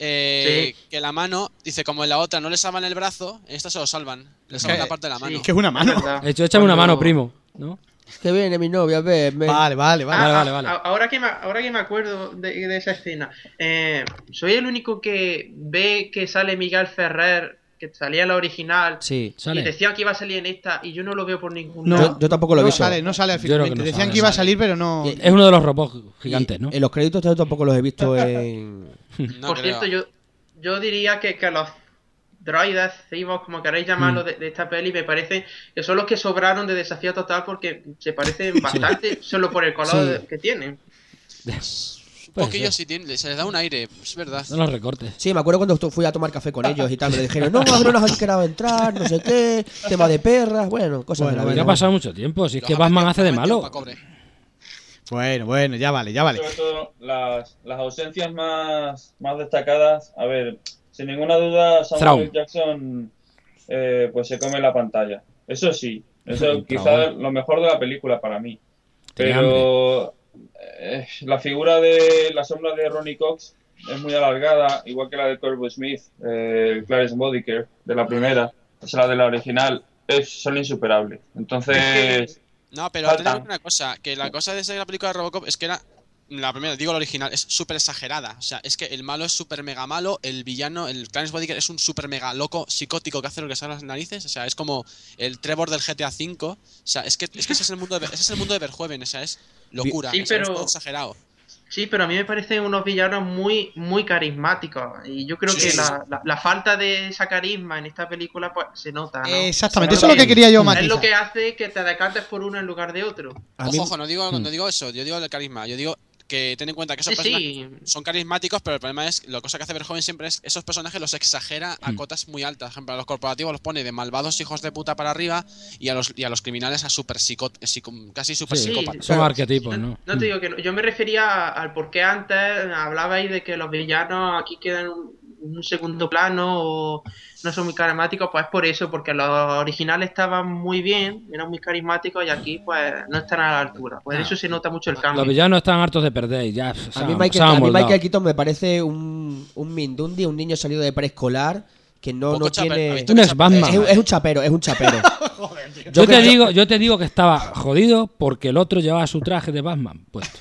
eh, que la mano, dice, como en la otra no le salvan el brazo, en esta se lo salvan. Le salvan la parte de la mano. Es que es una mano. Es. De hecho, échame una mano, primo. ¿no? Que viene mi novia, verme. Vale, vale, vale. Vale, Ah, vale, ah, vale. a- Ahora que me, ahora que me acuerdo de, de esa escena, eh, soy el único que ve que sale Miguel Ferrer, que salía en la original, Sí. Sale. y decía que iba a salir en esta, y yo no lo veo por ningún No, lado. Yo, yo tampoco lo he no visto. sale, no sale al final. que no Decían sale, que iba a sale. salir, pero no. Es uno de los robots gigantes, ¿no? Y en los créditos yo tampoco los he visto en. No por creo. cierto, yo, yo diría que, que los droides, cyborgs, como queréis llamarlo, Mm. de, de esta peli, me parece que son los que sobraron de desafío total porque se parecen bastante solo por el color Sí. que tienen. Puede poquillo ser. sí tiene, se les da un aire, es verdad. Son los recortes. Sí, me acuerdo cuando fui a tomar café con ellos y tal. Me dijeron, no, no nos han querido entrar, no sé qué, tema de perras, bueno, cosas Bueno, de la. Ya ha vida. pasado mucho tiempo. Si es Los que Batman hace de malo. Bueno, bueno, ya vale, ya vale. Sobre todo las, las ausencias más, más destacadas. A ver, sin ninguna duda, Samuel. Jackson eh, pues se come la pantalla. Eso sí, eso Thrawn. quizá lo mejor de la película para mí. Pero eh, la figura de la sombra de Ronnie Cox es muy alargada, igual que la de Corby Smith, eh, Clarence Bodiker, de la primera, o sea, la de la original, es, son insuperables. Entonces, No, pero una cosa, que la cosa de esa la película de Robocop es que era la primera, digo la original, es súper exagerada. O sea, es que el malo es súper mega malo, el villano, el Clarence Bodiker es un súper mega loco psicótico que hace lo que sale a las narices. O sea, es como el Trevor del GTA V. O sea, es que, es que ese es el mundo de, ese es el mundo de Verhoeven, o sea, es locura. Sí, o sea, es pero- todo exagerado. Sí, pero a mí me parecen unos villanos muy, muy carismáticos. Y yo creo Sí, que sí, la, la- la falta de esa carisma en esta película pues se nota, ¿no? Exactamente, Se eso es lo que quería yo Es matizar. lo que hace que te decantes por uno en lugar de otro. Ojo, ojo, no digo, Hmm. no digo eso, yo digo el carisma, yo digo que ten en cuenta que esos Sí, personajes sí. son carismáticos, pero el problema es, lo cosa que hace Verhoeven siempre es, esos personajes los exagera a Hmm. cotas muy altas. Por ejemplo, a los corporativos los pone de malvados hijos de puta para arriba y a los, y a los criminales a super psico- psico- casi super Sí, psicópatas. son Pero- arquetipos, ¿no? No te digo que no. Yo me refería al por qué antes hablabais de que los villanos aquí quedan un, un segundo plano o no son muy carismáticos. Pues es por eso, porque los originales estaban muy bien, eran muy carismáticos y aquí pues no están a la altura. Por eso se nota mucho el Los cambio. villanos están hartos de perder ya. se A mí, han- Michael, se han a mí. Michael Keaton me parece un, un mindundi, un niño salido de preescolar que no, no tiene... ¿has visto Un que ex chape- Batman. Es, un- es un chapero, es un chapero. Yo, te digo, yo te digo que estaba jodido porque el otro llevaba su traje de Batman puesto.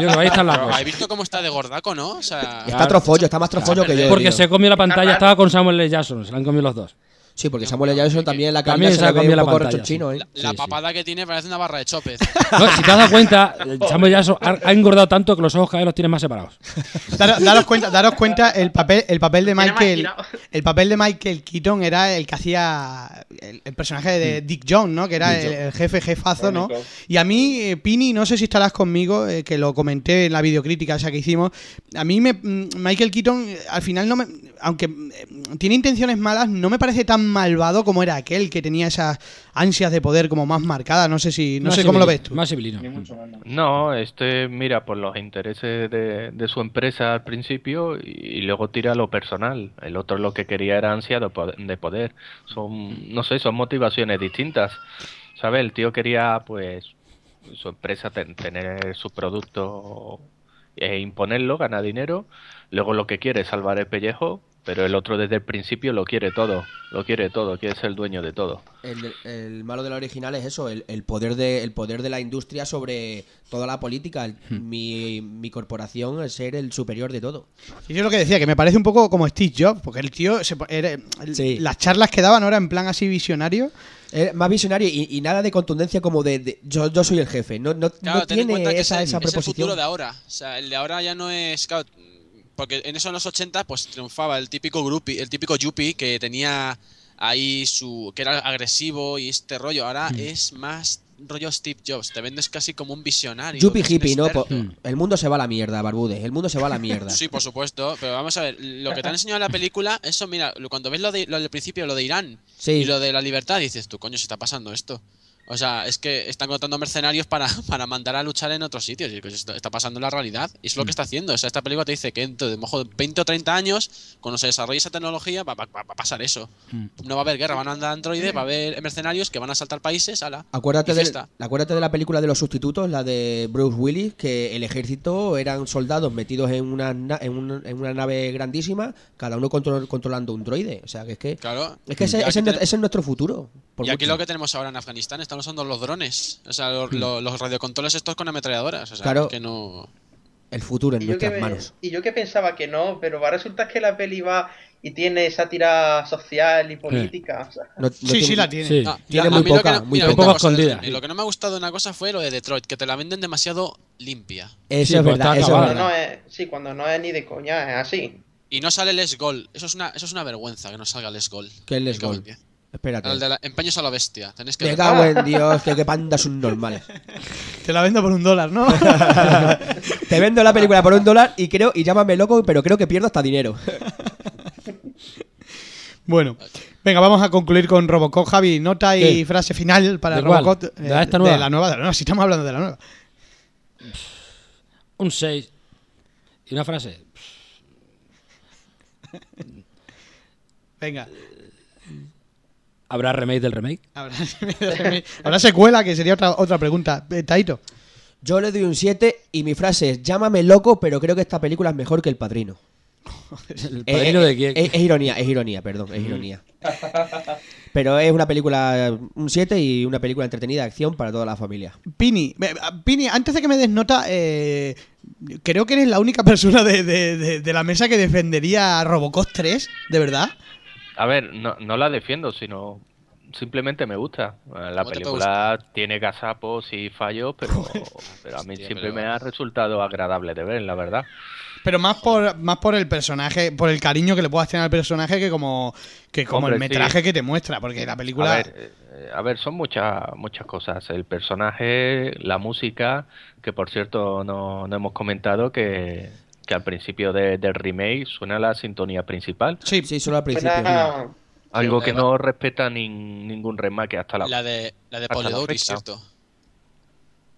Yo que ahí está la Pero cosa. ¿Habéis visto cómo está de gordaco, no? O sea, Está trofollo, está más trofollo que yo. Porque tío. se comió la pantalla, estaba con Samuel L. Jackson, se la han comido los dos. Sí, porque Samuel L. Jackson también en la También calidad se se le ve un la poco pantalla, rechochino, ¿eh? la, Sí, la sí. papada que tiene parece una barra de chopes. No, si te has dado cuenta, eh, Samuel Jackson ha, ha engordado tanto que los ojos cada vez los tiene más separados. Daros, daros cuenta, daros cuenta el papel, el papel de Michael, el papel de Michael Keaton era el que hacía el, el personaje de Dick Jones, ¿no? Que era el, el jefe jefazo, ¿no? Y a mí, eh, Pini, no sé si estarás conmigo, eh, que lo comenté en la videocrítica esa que hicimos. A mí me, mm, Michael Keaton, eh, al final no me, aunque tiene intenciones malas, no me parece tan malvado como era aquel que tenía esas ansias de poder como más marcadas. No sé si, no Más sé cómo lo ves tú. Más. No, este mira por los intereses de, de su empresa al principio y, y luego tira lo personal. El otro lo que quería era ansia de poder. de poder. Son, no sé, son motivaciones distintas. ¿Sabes? El tío quería, pues, su empresa ten- tener su producto e imponerlo, ganar dinero. Luego lo que quiere es salvar el pellejo, pero el otro desde el principio lo quiere todo. Lo quiere todo, quiere ser el dueño de todo. El, el malo de la original es eso, el, el poder de, el poder de la industria sobre toda la política. El- mi, mi corporación es ser el superior de todo. Y yo es lo que decía, que me parece un poco como Steve Jobs, porque el tío, se po- era- el- Sí. las charlas que daban ahora en plan así visionario. Es más visionario y, y nada de contundencia como de, de- yo, yo soy el jefe. No, no, Claro, no tiene esa, es, esa el, es el futuro de ahora. O sea, el de ahora ya no es. claro, porque en eso en los 80 pues triunfaba el típico groupie, el típico yuppie que tenía ahí su. que era agresivo y este rollo. Ahora Hmm. es más rollo Steve Jobs. Te vendes casi como un visionario. Yuppie hippie, ¿no? Po- El mundo se va a la mierda, Barbude. El mundo se va a la mierda. Sí, por supuesto, pero vamos a ver, lo que te han enseñado en la película, eso mira, cuando ves lo, de, lo del principio, lo de Irán Sí. y lo de la libertad, dices, tú coño, se está pasando esto. O sea, es que están contando mercenarios para, para mandar a luchar en otros sitios. Y que está, pasando en la realidad. Y es lo que está haciendo. O sea, esta película te dice que dentro de mejor 20 o 30 años, cuando se desarrolle esa tecnología, va, va- va a pasar eso. No va a haber guerra, van a andar androides, va a haber mercenarios que van a saltar países, ala. Acuérdate y de, fiesta. acuérdate de la película de los sustitutos, la de Bruce Willis, que el ejército eran soldados metidos en una, na- en un- en una nave grandísima, cada uno control- controlando un droide. O sea, que es que, Claro. es que ese, ese tenemos- ese es nuestro futuro. por Y aquí mucho. lo que tenemos ahora en Afganistán, están usando los drones. O sea, los, los- los radiocontroles estos con ametralladoras. O sea, Claro. que no. El futuro en nuestras me- manos. y yo que pensaba que no, pero va a resultar que la peli va y tiene sátira social y política. o sea. No- no Sí, tiene- sí la tiene. Sí. Ah, Tiene muy poca, no- muy mira, poca. una Poco escondida. y Lo que no me ha gustado de una cosa fue lo de Detroit, que te la venden demasiado limpia. Eso Sí, es pues verdad, está eso es acabada. Cuando verdad. no es, sí, cuando no es ni de coña, es así. Y no sale Les Gol. Eso es una, eso es una vergüenza que no salga Les Gol. ¿Qué es Les Gol? Espérate. El de la- empeños a la bestia. Tenéis que Me ver. cago en Dios, que qué pandas son normales. Te la vendo por un dólar, ¿no? Te vendo la película por un dólar y creo, y llámame loco, pero creo que pierdo hasta dinero. bueno, venga, vamos a concluir con Robocop. Javi, nota y ¿Qué? frase final para ¿De cuál? Robocop. ¿De esta nueva? De la nueva, de la nueva. Si estamos hablando de la nueva. Un 6. ¿Y una frase? Venga. ¿Habrá remake del remake? Habrá, habrá secuela, que sería otra, otra pregunta. Eh, Taito. Yo le doy un 7 y mi frase es, llámame loco, pero creo que esta película es mejor que El Padrino. ¿El Eh, padrino eh, de quién? Es, es ironía, es ironía, perdón, es ironía. Pero es una película, un 7 y una película entretenida de acción para toda la familia. Pini, eh, Pini, antes de que me des nota, eh, creo que eres la única persona de, de- de- de la mesa que defendería a Robocop 3, ¿de verdad? A ver, no, no la defiendo, sino simplemente me gusta. La ¿Cómo te película tiene gazapos y fallos, pero, pero a mí Hostia, siempre pero- me ha resultado agradable de ver, la verdad. Pero más por, más por el personaje, por el cariño que le puedas tener al personaje que como, que como el sí. metraje que te muestra, porque la película... A ver, eh, a ver, son muchas muchas cosas. El personaje, la música, que por cierto no, no hemos comentado que, que al principio de- del remake suena la sintonía principal. Sí, Sí, solo al principio. Suena- Algo que no respeta nin- ningún remake hasta la, La de, la de fecha. ¿cierto?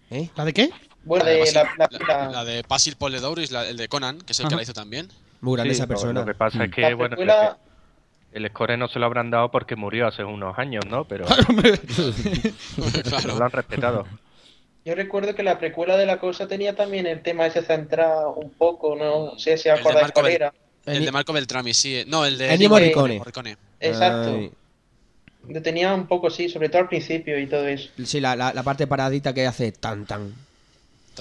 ¿Eh? ¿La de qué? Bueno, La de la, la- la- la- la de Basil Poledouris, la- el de Conan, que es el Ajá. que la hizo también. Muy grande Sí, esa persona. Lo que pasa es que, la bueno, el score no se lo habrán dado porque murió hace unos años, ¿no? Pero claro. no lo han respetado. Yo recuerdo que la precuela de la cosa tenía también el tema ese centrado un poco, no sé si acordáis cuál Bel- era. El de Marco Beltrami, sí. No, el de Ennio Morricone. Exacto. Ay, Lo tenía un poco, sí, sobre todo al principio y todo eso. sí, la, la, la parte paradita que hace tan tan.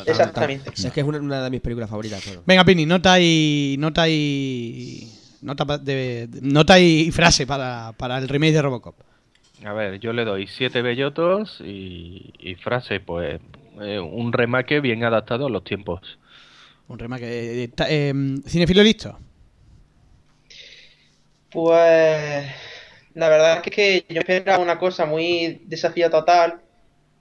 Exactamente. tan. Es que es una, una de mis películas favoritas. claro. Venga, Pini, nota y. Nota y. Nota, de- nota y frase para, para el remake de Robocop. A ver, yo le doy siete bellotos y, y frase, pues eh, un remake bien adaptado a los tiempos. Un remake. eh, eh, ¿Cinefilo listo? Pues la verdad es que yo esperaba una cosa muy desafío total,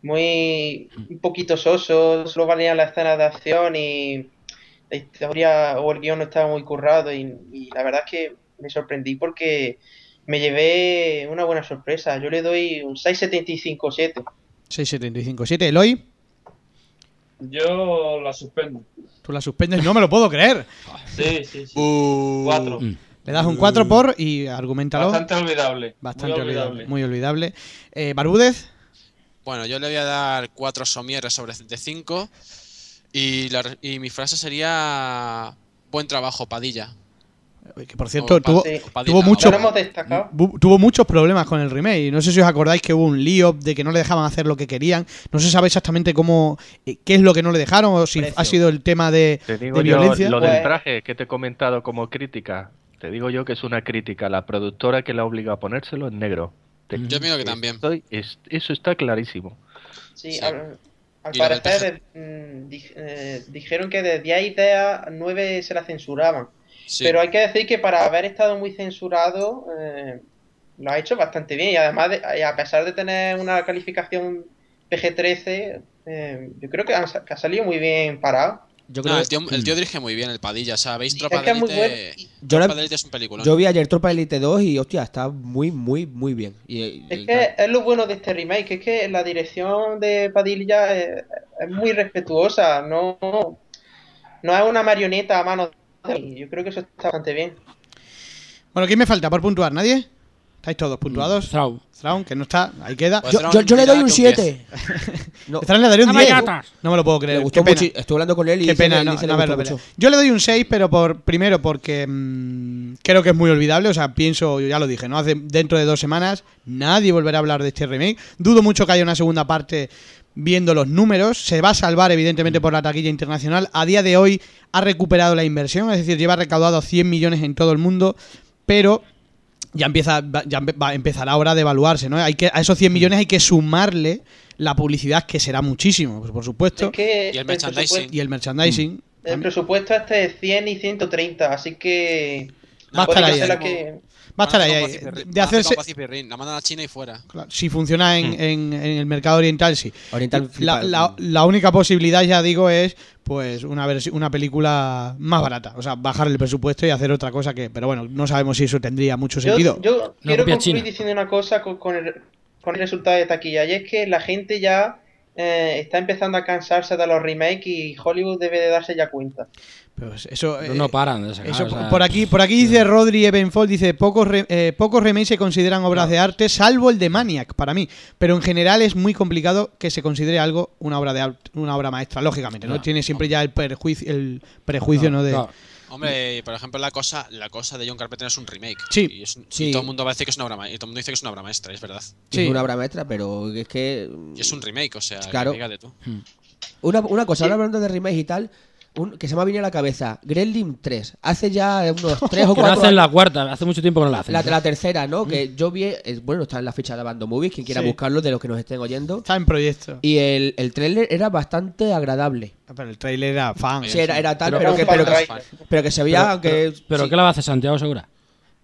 muy un poquito soso, solo valían las escenas de acción y la historia o el guion no estaba muy currado y, y la verdad es que me sorprendí porque me llevé una buena sorpresa. Yo le doy un 6.75-7. 675. 7, Eloy. Yo la suspendo. Tú la suspendes. No me lo puedo creer. Sí, sí, sí. Uh, Cuatro. Mm. Le das un 4 por y argumentalo. Bastante olvidable. Bastante muy olvidable. olvidable. Muy olvidable. Eh, Barbúdez. Bueno, yo le voy a dar 4 somieres sobre de 5. Y, y mi frase sería. Buen trabajo, Padilla. Que por cierto, tuvo, tuvo mucho- Ya lo hemos destacado. bu- tuvo muchos problemas con el remake. No sé si os acordáis que hubo un lío de que no le dejaban hacer lo que querían. No se sabe exactamente cómo, eh, qué es lo que no le dejaron o si Precio. ha sido el tema de, Te digo de yo, violencia. lo Pues- del traje que te he comentado como crítica, te digo yo que es una crítica. La productora que la obliga a ponérselo en negro. Te- Yo opino que también. estoy- es- eso está clarísimo. Sí, Sí. al, parecer mm, di- eh, dijeron que de 10 ideas, 9 se la censuraban. Sí. Pero hay que decir que para haber estado muy censurado, eh, lo ha hecho bastante bien. Y además, de- y a pesar de tener una calificación PG-13, eh, yo creo que, han sa- que ha salido muy bien parado. Yo No, creo el, tío, el tío dirige muy bien el Padilla. O sea, veis Tropa Es que de Elite. Yo de es un película. Yo vi ayer Tropa Elite 2 y hostia, está muy, muy, muy bien. Y, y- Es que es lo bueno de este remake, es que la dirección de Padilla es, es muy respetuosa, no, no es una marioneta a mano de... y Yo creo que eso está bastante bien. Bueno, ¿quién me falta por puntuar? ¿Nadie? ¿Estáis todos puntuados? Thrawn. Thrawn, que no está, ahí queda. Pues Yo, yo- yo le doy un queda con 7. No, le daré un ¡No 10. gatas! No me lo puedo le creer. gustó Qué pena. mucho. Estuve hablando con él y Qué dice pena, no, dice le gustó mucho. Yo le doy un 6, pero por primero porque mm, creo que es muy olvidable. O sea, pienso, ya lo dije, ¿no? Hace, dentro de dos semanas nadie volverá a hablar de este remake. Dudo mucho que haya una segunda parte viendo los números. Se va a salvar, evidentemente, por la taquilla internacional. A día de hoy ha recuperado la inversión, es decir, lleva recaudado 100 millones en todo el mundo, pero ya empieza va- ya empe- va a empezar ahora de evaluarse, ¿no? Hay que a esos 100 millones hay que sumarle la publicidad que será muchísimo, pues, por supuesto, Es que Y el merchandising. y el merchandising. El presupuesto este es 100 y 130, así que. Puede estar que Va a estar ahí, de hacerse la mandan a China y fuera. Claro, si funciona en, en- en el mercado oriental, sí. Oriental la, flipa- la- la única posibilidad, ya digo, es pues una una película más barata. O sea, bajar el presupuesto y hacer otra cosa que. Pero bueno, no sabemos si eso tendría mucho Yo, sentido. yo quiero copia concluir China. diciendo una cosa con, con el, con el resultado de taquilla, y es que la gente ya eh, está empezando a cansarse de los remakes y Hollywood debe de darse ya cuenta. Pero eso, eh, no paran de sacar. Eso, o sea, por aquí por aquí dice Rodri Ebenfold, dice, pocos, re- eh, pocos remakes se consideran obras de arte, salvo el de Maniac, para mí. Pero en general es muy complicado que se considere algo una obra de arte- una obra maestra, lógicamente. ¿no? Tiene siempre ya el prejuicio, el prejuicio ¿no? de... claro. Hombre, por ejemplo, la cosa, la cosa de John Carpenter es un remake. Sí. Y, es un- y Sí. todo el mundo va a decir que es una obra y todo el mundo dice que es una obra maestra, es verdad. Sí. Es una obra maestra, pero es que. Y es un remake, o sea, Claro. fíjate tú. Una, una cosa, ahora hablando de remake y tal, un- que se me ha venido a la cabeza. Gremlin 3. Hace ya unos 3 o Que no 4 hacen la cuarta, hace mucho tiempo que no la hacen. La, la tercera, ¿no? Que yo vi, eh, bueno, está en la ficha de Bando Movies, quien quiera Sí. buscarlo, de los que nos estén oyendo. Está en proyecto. Y el, el tráiler era bastante agradable. Pero el trailer era fan. Sí, era, era tal, Pero que, pero, que, pero que se veía, aunque... ¿Pero sí. qué la va a hacer Santiago Segura?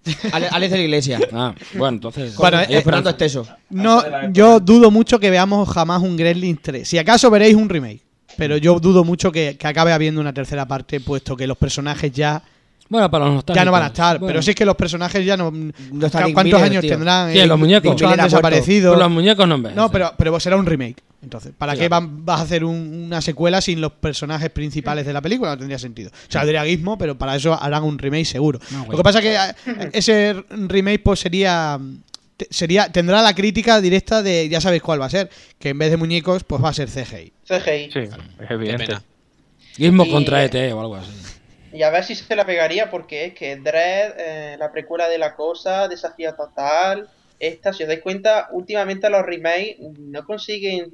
Ale- Alex de la Iglesia. Ah, bueno, entonces. Bueno, eh, esperanza. Fernando Esteso. No, yo dudo mucho que veamos jamás un Gremlins 3. Si acaso veréis un remake. Pero yo dudo mucho que, que acabe habiendo una tercera parte, puesto que los personajes ya, Bueno, para los nostálgicos. ya no van a estar. Bueno. Pero si es que los personajes ya no. Nick ¿Cuántos Miller, años tío. tendrán? Sí, Eh, los muñecos. Muchos han desaparecido. Pues los muñecos no ven. No, pero, pero será un remake. Entonces, ¿para qué van- vas a hacer un- una secuela sin los personajes principales de la película? No tendría sentido. O sea, habría guismo, pero para eso harán un remake seguro. No, Lo que pasa es que eh, ese remake pues sería sería tendrá la crítica directa de ya sabéis cuál va a ser, que en vez de muñecos pues va a ser CGI. CGI. Sí, es evidente. Gizmo Y- contra ET o algo así. Y a ver si se la pegaría porque es que Dread, eh, la precuela de la cosa, Desafío Total, esta, si os dais cuenta, últimamente los remakes no consiguen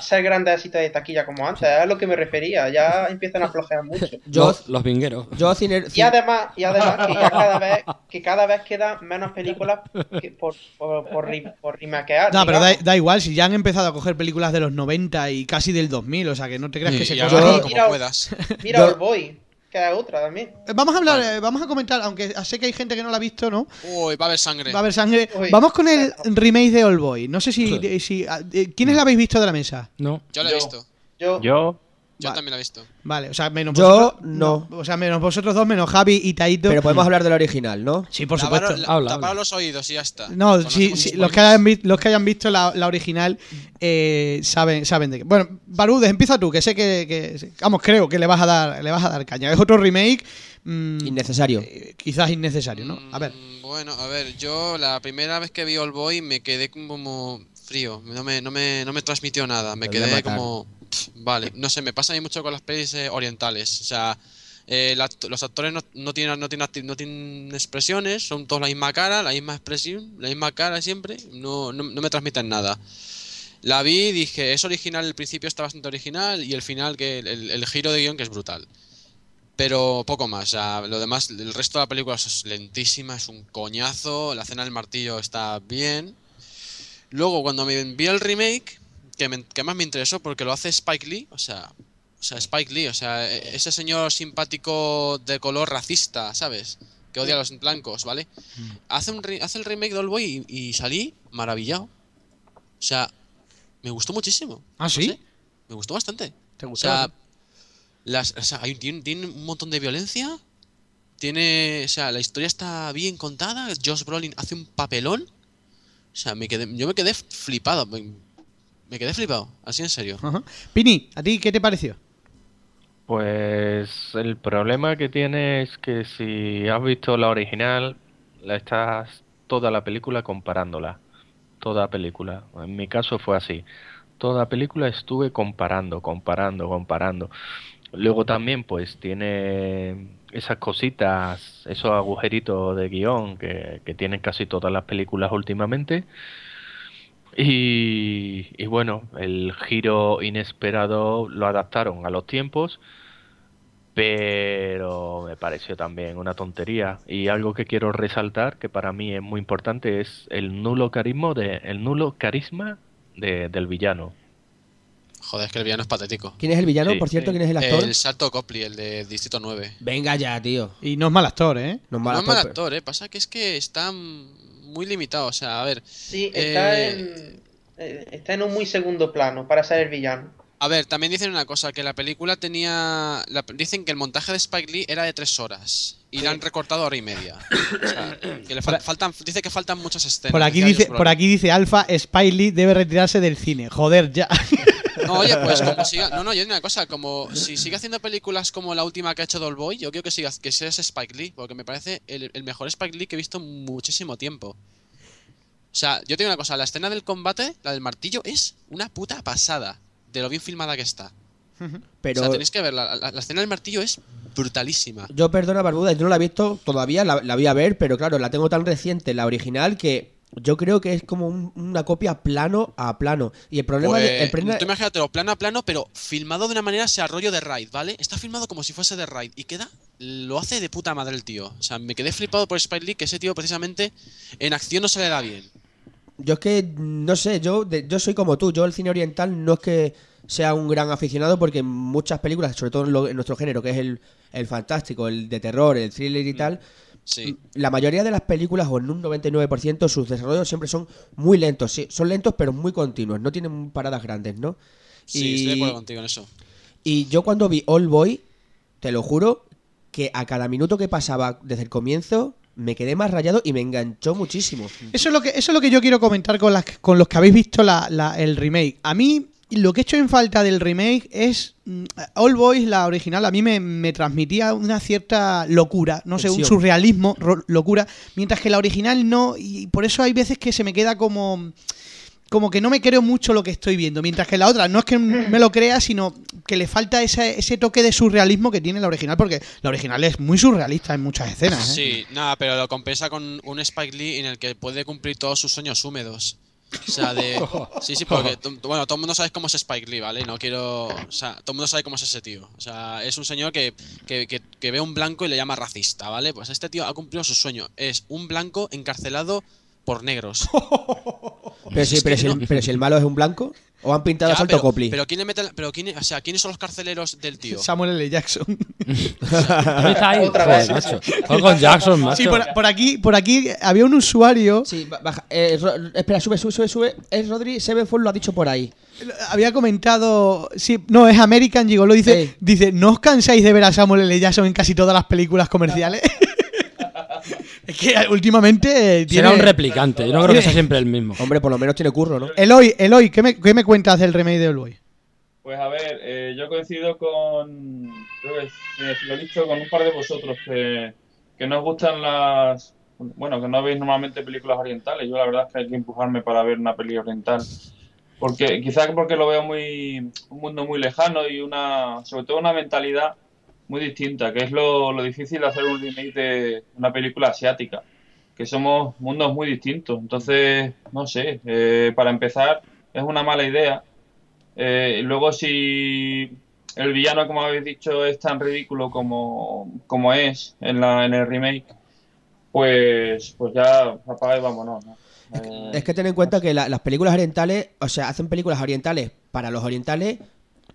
ser grandes éxitos de taquilla como antes, es a lo que me refería, ya empiezan a flojear mucho. Yo, los, los vingueros. yo Y además, y además que ya cada vez, que cada vez quedan menos películas que por, por, por, re- por remakear. No, pero da, igual, si ya han empezado a coger películas de los 90 y casi del 2000, o sea que no te creas que se Yo- como Mira- puedas. Mira yo- Old Boy, que es otra también. Eh, Vamos a hablar, eh, vamos a comentar, aunque sé que hay gente que no la ha visto, ¿no? Uy, va a haber sangre. Va a haber sangre. Uy. Vamos con el remake de All Boy. No sé si, si ah, eh, ¿quiénes la habéis visto de la mesa? No. Yo lo he visto. Yo, Yo, Yo Vale. también lo he visto. Vale, o sea, menos Yo vosotros, no. O sea, menos vosotros dos, menos Javi y Taito. pero podemos hablar del original, ¿no? Sí, por supuesto. la- Habla, habla. los oídos y ya está. No, sí, los sí, los, que hayan, los que hayan visto la, la original eh, saben, saben de qué. Bueno, Barudes, empieza tú, que sé que, que- Vamos, creo que le vas a dar, le vas a dar caña. Es otro remake. mm, Innecesario. eh, quizás innecesario, ¿no? A ver. Mm, Bueno, a ver, yo la primera vez que vi All Boy me quedé como frío, no me, no me, no me transmitió nada, me a quedé matar. como... Vale, no sé, me pasa a mí mucho con las pelis eh, orientales, o sea, eh, los actores no, tienen, no, tienen, no tienen expresiones, son todos la misma cara, la misma expresión, la misma cara siempre, no, no, me transmiten nada. La vi y dije, es original, el principio está bastante original y el final, que el, el- giro de guion que es brutal. Pero poco más, o lo demás, el resto de la película es lentísima, es un coñazo, la cena del martillo está bien. Luego, cuando me vi el remake, que, me- que más me interesó porque lo hace Spike Lee, o sea, o sea, Spike Lee, o sea, e- ese señor simpático de color racista, ¿sabes? Que odia a los blancos, ¿vale? Hace, un hace el remake de All Boy y, y salí maravillado. O sea, me gustó muchísimo. ¿Ah, No sí? sé, me gustó bastante. ¿Te O gustó? sea, las, o sea, hay tiene, tiene un montón de violencia. Tiene, o sea, la historia está bien contada. Josh Brolin hace un papelón. O sea, me quedé, yo me quedé flipado. Me, me quedé flipado, así en serio. Ajá. Pini, ¿a ti qué te pareció? pues el problema que tiene es que si has visto la original, la estás toda la película comparándola. Toda película. En mi caso fue así. Toda película estuve comparando, comparando, comparando. Luego también pues tiene esas cositas, esos agujeritos de guion que, que tienen casi todas las películas últimamente. Y, y bueno, el giro inesperado lo adaptaron a los tiempos, pero me pareció también una tontería. Y algo que quiero resaltar, que para mí es muy importante, es el nulo carisma de, el nulo carisma de, del villano. Joder, es que el villano es patético. ¿Quién es el villano? Sí, Por cierto, sí. ¿quién es el actor? El Salto Copley, el de Distrito 9. Venga ya, tío. Y no es mal actor, ¿eh? No es No mal es mal actor, actor, ¿eh? Pasa que es que está mm, muy limitado. O sea, a ver. Sí, está, Eh, en, eh, está en un muy segundo plano para ser el villano. A ver, también dicen una cosa, que la película tenía... la- dicen que el montaje de Spike Lee era de tres horas y la han recortado a hora y media. O sea, que le fal- faltan, dice que faltan muchas escenas. Por aquí dice, por aquí dice Alfa, Spiley debe retirarse del cine. Joder, ya. No, oye, pues como siga. No, no, yo digo una cosa, como si sigue haciendo películas como la última que ha hecho Dollboy, yo quiero que siga, que sea ese Spike Lee, porque me parece el, el mejor Spike Lee que he visto en muchísimo tiempo. O sea, yo te digo una cosa, la escena del combate, la del martillo, es una puta pasada de lo bien filmada que está. Pero O sea, tenéis que verla, la, la escena del martillo es brutalísima. yo, perdona, Barbuda, yo no la he visto todavía, la, la voy a ver, pero claro, la tengo tan reciente, la original, que yo creo que es como un- una copia plano a plano. Y el problema Pues, de- el problema- tú imagínatelo plano a plano, pero filmado de una manera ese rollo de Raid, ¿vale? Está filmado como si fuese de Raid y queda, lo hace de puta madre el tío. O sea, me quedé flipado por Spike Lee, que ese tío precisamente en acción no se le da bien. Yo es que, no sé, yo, de- yo soy como tú. Yo el cine oriental no es que sea un gran aficionado porque en muchas películas, sobre todo en, lo- en nuestro género, que es el, el fantástico, el de terror, el thriller y tal, Sí. la mayoría de las películas, o en un 99%, sus desarrollos siempre son muy lentos. Sí, son lentos pero muy continuos, no tienen paradas grandes, ¿no? Sí, estoy de acuerdo contigo en eso. Y yo cuando vi All Boy, te lo juro, que a cada minuto que pasaba desde el comienzo, me quedé más rayado y me enganchó muchísimo. Eso es lo que, eso es lo que yo quiero comentar con, las, con los que habéis visto la- la- el remake. A mí, lo que he hecho en falta del remake es. mm, All Boys, la original, a mí me, me transmitía una cierta locura, no sé, un surrealismo, ro- locura, mientras que la original no, y por eso hay veces que se me queda como. Como que no me creo mucho lo que estoy viendo, mientras que la otra no es que me lo crea, sino que le falta ese, ese toque de surrealismo que tiene la original, porque la original es muy surrealista en muchas escenas. ¿eh? Sí, nada, pero lo compensa con un Spike Lee en el que puede cumplir todos sus sueños húmedos. O sea, de. Sí, sí, porque. Bueno, todo el mundo sabe cómo es Spike Lee, ¿vale? No quiero. O sea, todo el mundo sabe cómo es ese tío. O sea, es un señor que, que, que, que ve a un blanco y le llama racista, ¿vale? Pues este tío ha cumplido su sueño. Es un blanco encarcelado por negros. Pero si, pero, si el, pero si el malo es un blanco, o han pintado Ya, a Salto pero, Copli. pero quién le mete la- pero quién, o sea, ¿quiénes son los carceleros del tío? Samuel L. Jackson. ¿Dónde está ahí? Otra vez. macho. Con Jackson, macho. Sí, por, por aquí, por aquí había un usuario, Sí, ba- baja. eh, espera, sube, sube, sube, sube. Es Rodri Sevenfold lo ha dicho por ahí. había comentado, sí, no, es American Gigolo, dice, Sí. dice, ¿no os cansáis de ver a Samuel L. Jackson en casi todas las películas comerciales? es que últimamente eh, tiene... Será un replicante. Yo no creo que sea siempre el mismo. Hombre, por lo menos tiene curro, ¿no? Eloy, Eloy, ¿qué me, qué me cuentas del remake de Eloy? Pues a ver, eh, yo coincido con, creo que si lo he dicho, con un par de vosotros que, que no os gustan las, bueno, que no veis normalmente películas orientales. Yo la verdad es que hay que empujarme para ver una película oriental. Porque, quizás porque lo veo muy, un mundo muy lejano y una, sobre todo una mentalidad muy distinta, que es lo, lo difícil de hacer un remake de una película asiática, que somos mundos muy distintos. Entonces, no sé, eh, para empezar, es una mala idea. Eh, y luego si el villano, como habéis dicho, es tan ridículo como, como es en, la, en el remake, pues, pues ya apaga y vámonos. ¿no? Eh, Es que ten en cuenta que la- las películas orientales, o sea, hacen películas orientales para los orientales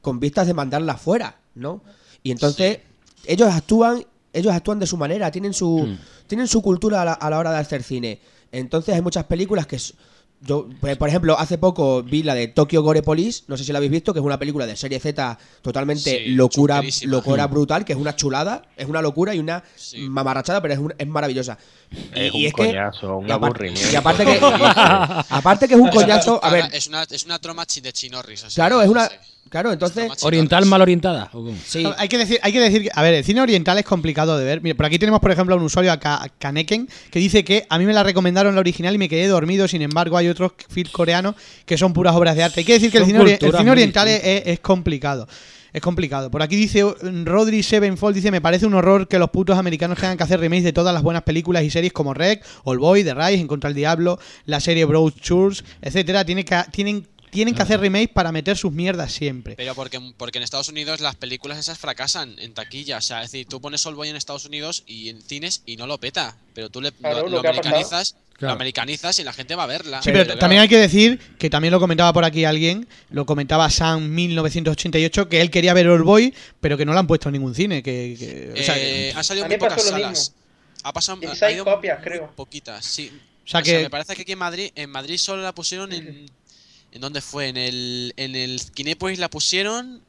con vistas de mandarlas fuera, ¿no? Y entonces ellos actúan, ellos actúan de su manera, tienen su, Mm. tienen su cultura a la, a la hora de hacer cine. Entonces hay muchas películas que yo, pues, por ejemplo, hace poco vi la de Tokyo Gore Police, no sé si la habéis visto, que es una película de serie Z totalmente Sí, locura, locura brutal, que es una chulada, es una locura y una Sí. mamarrachada, pero es, un- es maravillosa. Es Y- y un que- coñazo, un y aparte- aburrimiento. y aparte que, aparte que es un coñazo, a ver, Es una, es una troma de chinorris. Claro, es una. sí. Claro, entonces. ¿Oriental mal orientada? ¿o cómo? Sí. Hay que decir, hay que decir a ver, el cine oriental es complicado de ver. Mira, por aquí tenemos, por ejemplo, a un usuario, a Ka- Kaneken, que dice que a mí me la recomendaron la original y me quedé dormido. Sin embargo, hay otros films coreanos que son puras obras de arte. Hay que decir que el cine, ori- el culturas cine muy oriental es, complicado. Es complicado. Por aquí dice Rodri Sevenfold, dice, me parece un horror que los putos americanos tengan que hacer remakes de todas las buenas películas y series como Rec, All Boy, The Rise, En contra del Diablo, la serie Broadchurch, etcétera. Tienen que, tienen, tienen que hacer remakes para meter sus mierdas siempre. Pero porque, porque en Estados Unidos las películas esas fracasan en taquilla. O sea, es decir, tú pones All Boy en Estados Unidos y en cines y no lo peta. Pero tú le, Claro, lo, lo lo que ha pasado. americanizas, Claro. lo americanizas y la gente va a verla. Sí, pero claro, también hay que decir que también lo comentaba por aquí alguien, lo comentaba Sam 1988, que él quería ver All Boy, pero que no lo han puesto en ningún cine. Que, que- o sea, Eh, han salido A muy pocas salas. Ha pasado ha copias, creo. Poquitas, sí. O sea que- me parece que aquí en Madrid, en Madrid solo la pusieron en. ¿En dónde fue? En el, en el Kinépolis la pusieron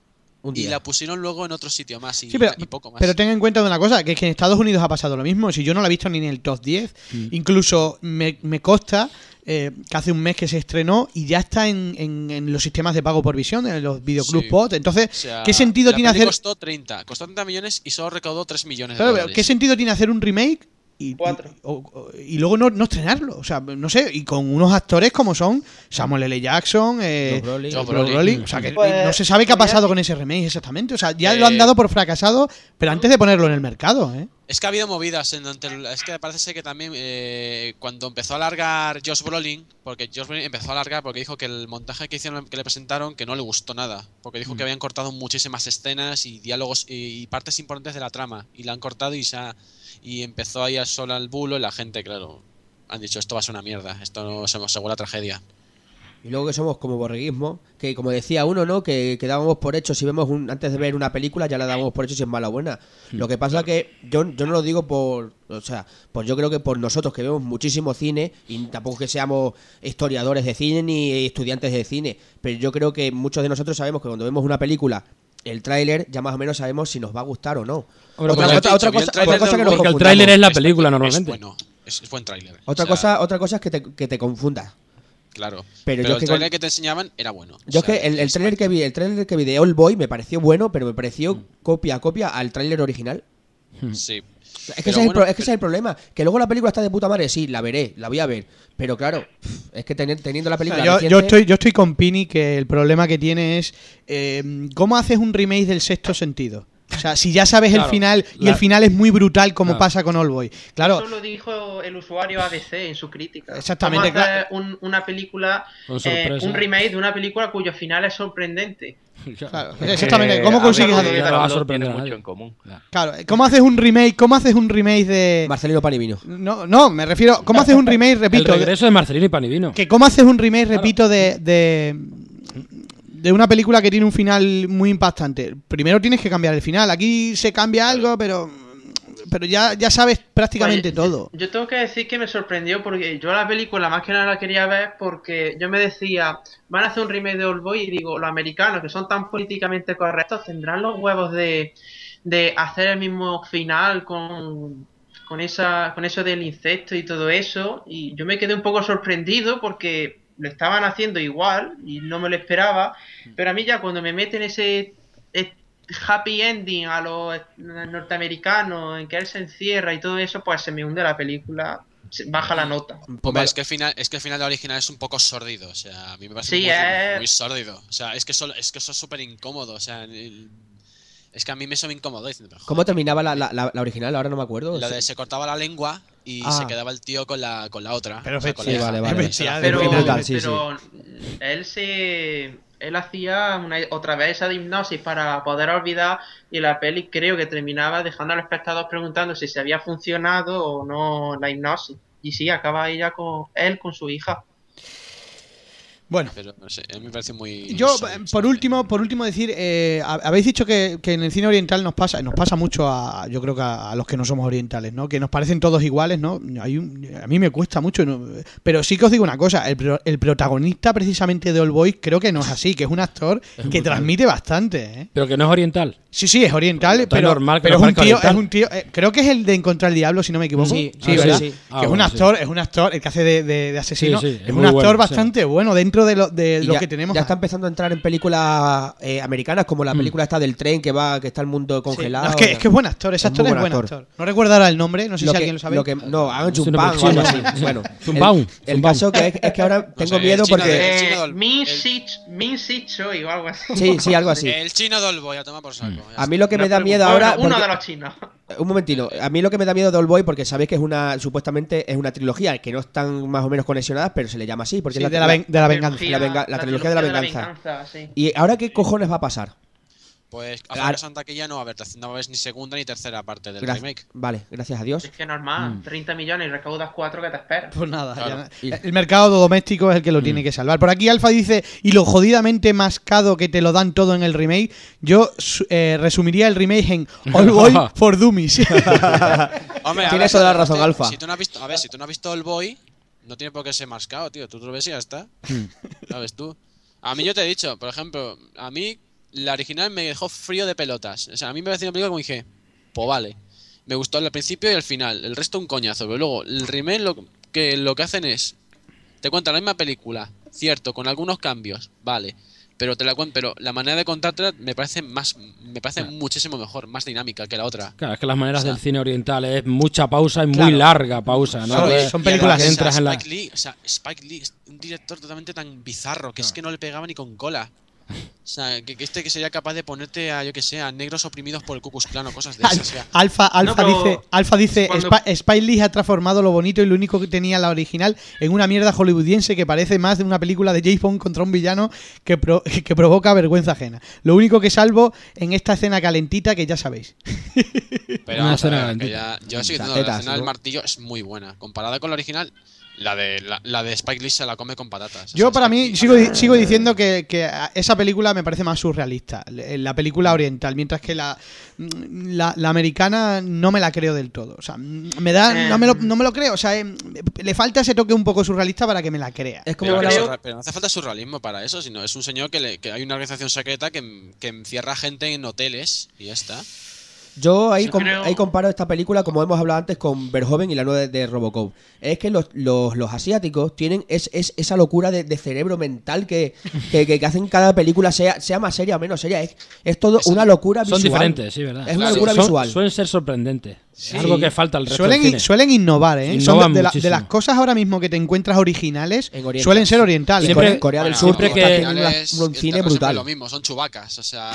Un y la pusieron luego en otro sitio más y, Sí, pero, y poco más. pero ten en cuenta de una cosa, que es que en Estados Unidos ha pasado lo mismo. Si yo no la he visto ni en el top 10, Mm. incluso me, me consta eh, que hace un mes que se estrenó y ya está en, en- en los sistemas de pago por visión, en los videoclub Sí. pod. Entonces, O sea, ¿qué sentido la tiene hacer... costó 30, costó 30 millones y solo recaudó 3 millones de Claro, dólares. ¿Qué sentido tiene hacer un remake y, Cuatro. o- y luego no, no estrenarlo? O sea, no sé, y con unos actores como son Samuel L. Jackson, eh. Brolin. O sea, que Pues, no se sabe qué ha pasado con ese remake exactamente. O sea, ya Eh, lo han dado por fracasado, pero antes de ponerlo en el mercado, ¿eh? Es que ha habido movidas en el- es que parece ser que también eh, cuando empezó a alargar Josh Brolin, porque Josh Brolin empezó a alargar porque dijo que el montaje que hicieron que le presentaron que no le gustó nada, porque Mm. dijo que habían cortado muchísimas escenas y diálogos y, y partes importantes de la trama y la han cortado y se ha- y empezó a ir solo al bulo y la gente, claro, han dicho esto va a ser una mierda, esto no se segura tragedia. Y luego que somos como borreguismo, que como decía uno, ¿no? Que, que dábamos por hecho, si vemos un, antes de ver una película, ya la dábamos por hecho si es mala o buena. Lo que pasa que yo, yo no lo digo por, o sea, pues yo creo que por nosotros que vemos muchísimo cine, y tampoco que seamos historiadores de cine ni estudiantes de cine, pero yo creo que muchos de nosotros sabemos que cuando vemos una película, el tráiler ya más o menos sabemos si nos va a gustar o no. Hombre, otra, otra- otra cosa, tráiler otra cosa que nos. Porque el tráiler es la Es- película es normalmente. bueno, es, es buen tráiler. Otra O sea, cosa, otra cosa es que te, que te confundas. claro. pero Pero, yo es el que con- tráiler que te enseñaban era bueno. o Yo es sea, que el, el es- trailer que vi, el trailer que vi de All Boy me pareció bueno, pero me pareció copia a copia al tráiler original. Sí. Es que, ese, es el, es que pero- ese es el problema. Que luego la película está de puta madre, sí, la veré, la voy a ver. Pero claro, es que teni- teniendo la película. yo, reciente- yo estoy, yo estoy con Pini que el problema que tiene es eh, ¿cómo haces un remake del sexto sentido? O sea, si ya sabes el final y la- el final es muy brutal como Claro. pasa con All Boy. Claro, Eso lo dijo el usuario ABC en su crítica. Exactamente, Vamos a hacer un- una película, eh, un remake de una película cuyo final es sorprendente. claro, exactamente. que ¿Cómo consigues hacer- y Ya no va a Pablo sorprender tienen a mucho en común. Claro, ¿cómo haces un remake? ¿Cómo haces un remake de Marcelino Panivino. No, no, me refiero, ¿cómo haces un remake, El repito, de- regreso de Marcelino y Panivino. que cómo haces un remake, repito, de, de de una película que tiene un final muy impactante? Primero tienes que cambiar el final. Aquí se cambia algo, pero pero ya, ya sabes prácticamente todo. Yo, yo tengo que decir que me sorprendió porque yo la película más que nada la quería ver porque yo me decía, van a hacer un remake de Old Boy y digo, los americanos que son tan políticamente correctos tendrán los huevos de, de hacer el mismo final con, con, esa, con eso del insecto y todo eso. Y yo me quedé un poco sorprendido porque lo estaban haciendo igual y no me lo esperaba. Pero a mí ya cuando me meten ese eh, happy ending a los norteamericanos en que él se encierra y todo eso, pues se me hunde la película, baja la nota. Hombre, es que el final, es que el final de la original es un poco sórdido, o sea, a mí me parece Sí, muy, es- muy sórdido. O sea, es que solo, es que eso es súper incómodo, o sea, el- es que a mí me eso me incomodó diciendo, ¿Cómo terminaba la, la, la- la original? Ahora no me acuerdo. lo de se cortaba la lengua y Ah. se quedaba el tío con la, con la otra. Pero o sea, con sí, la hija. vale, vale. Eso era Pero, Muy brutal, sí, pero él se él hacía una, otra vez esa de hipnosis para poder olvidar y la peli creo que terminaba dejando al espectador preguntando si se había funcionado o no la hipnosis. Y sí, acaba ella con él con su hija. Bueno, Pero no sé, a mí me parece muy. Yo, eh, por último, por último decir, eh, hab- habéis dicho que, que en el cine oriental nos pasa, nos pasa mucho a, yo creo que a, a los que no somos orientales, ¿no? Que nos parecen todos iguales, ¿no? Hay un- a mí me cuesta mucho, ¿no? pero sí que os digo una cosa, el, el protagonista precisamente de All Boys creo que no es así, que es un actor que transmite bastante, ¿eh? Pero que no es oriental. Sí, sí, es oriental, pero, normal pero es un tío, es oriental. un tío, eh, creo que es el de Encontrar el Diablo, si no me equivoco. Sí, sí, ¿verdad? sí. Que Ah, es un actor, es un actor, el que hace de, de- de asesino, Sí, sí, es, es un actor bueno, sí. bastante bueno dentro dentro de lo, de lo ya, que tenemos. ya está empezando a entrar en películas eh, americanas, como la película esta del tren que va, que está el mundo Sí, congelado. no, es, que, es que es buen actor, ese Es actor es buen actor. actor. No recuerdo ahora el nombre, no sé Lo si que- alguien lo sabe. lo que- no, hagan o algo así. Bueno, Zumbao, el, el caso que es, es que ahora tengo sé, miedo porque... Eh, chino del- Min el- Sich- Min Sich Choi o algo así. Sí, sí, algo así. El chino Dolboy, a tomar por saco. ya A mí lo que me da miedo ahora... uno de los chinos. Un momentino, a mí lo que me da miedo de Boy porque sabéis que es una supuestamente es una trilogía que no están más o menos conexionadas, pero se le llama así porque Sí, es de la, ven- de la venganza. La venga- la trilogía de la venganza. sí. Y ahora qué cojones va a pasar? Pues a Ahora- Fabio Santa que ya no va a haber, no a haber ni segunda ni tercera parte del Gra- remake. Vale, gracias a Dios. Es que normal, 30 millones y recaudas 4 que te esperas. Pues nada, Claro. ya- el mercado doméstico es el que lo tiene que salvar. Por aquí Alfa dice, y lo jodidamente mascado que te lo dan todo en el remake, yo eh, resumiría el remake en All Boy for Dummies. Hombre, a Tienes ver, toda la si- razón, Alfa. Si tú no has visto, a ver, si tú no has visto el boy, no tiene por qué ser mascado, tío. Tú lo ves y ya está. ¿Sabes tú? A mí yo te he dicho, por ejemplo, a mí la original me dejó frío de pelotas. O sea, a mí me pareció una película como dije, pues vale. Me gustó el principio y el final. El resto un coñazo. Pero luego, el remake lo que, lo que hacen es. Te cuentan la misma película, cierto, con algunos cambios, vale. Pero te la pero la manera de contártela me parece más me parece muchísimo mejor, más dinámica que la otra. Claro, es que las maneras O sea, del cine oriental es mucha pausa y muy Claro. larga pausa, ¿no? Son- son películas además, entras o sea, en la- Spike Lee, o sea, Spike Lee es un director totalmente tan bizarro que es que no le pegaba ni con cola. O sea, que, que este que sería capaz de ponerte a, yo que sé, a negros oprimidos por el Ku Klux Klan o cosas de esas. o sea. Alfa, Alfa dice, Alfa dice cuando- "Spi- Spike Lee ha transformado lo bonito y lo único que tenía la original en una mierda hollywoodiense que parece más de una película de James Bond contra un villano que, pro- que provoca vergüenza ajena. Lo único que salvo en esta escena calentita que ya sabéis. Pero Una escena ver, que ya, yo sigo diciendo, la escena del martillo es muy buena. Comparada con la original, la de, la, la de Spike Lee se la come con patatas. Yo para Spike mí sigo, sigo diciendo que, que esa película me parece más surrealista, l- la película oriental, mientras que la, la, la americana no me la creo del todo. O sea, me da, no, me lo, no me lo creo. O sea, eh, le falta ese toque un poco surrealista para que me la crea. Es como Pero, la- que creo- surra- pero no hace falta surrealismo para eso, sino es un señor que, le- que hay una organización secreta que, que encierra gente en hoteles y ya está. Yo ahí, Yo com- creo- ahí comparo esta película, como hemos hablado antes, con Verhoeven y la nueva de, de Robocop. Es que los, los, los asiáticos tienen es, es- esa locura de, de cerebro mental que, que, que- que hacen cada película, sea, sea más seria o menos seria. Es, es todo Son- una locura Son visual. diferentes, sí, ¿verdad? Es una Claro, locura Son- visual. Suelen ser sorprendentes. Sí. Algo que falta al resto Suelen, del cine. suelen innovar, ¿eh? Son Innovan de, de la- de las cosas ahora mismo que te encuentras originales, En Oriente. suelen ser orientales. En Siempre- Corea, Corea del Sur siempre que- un cine brutal. es lo mismo, son chubacas. O sea,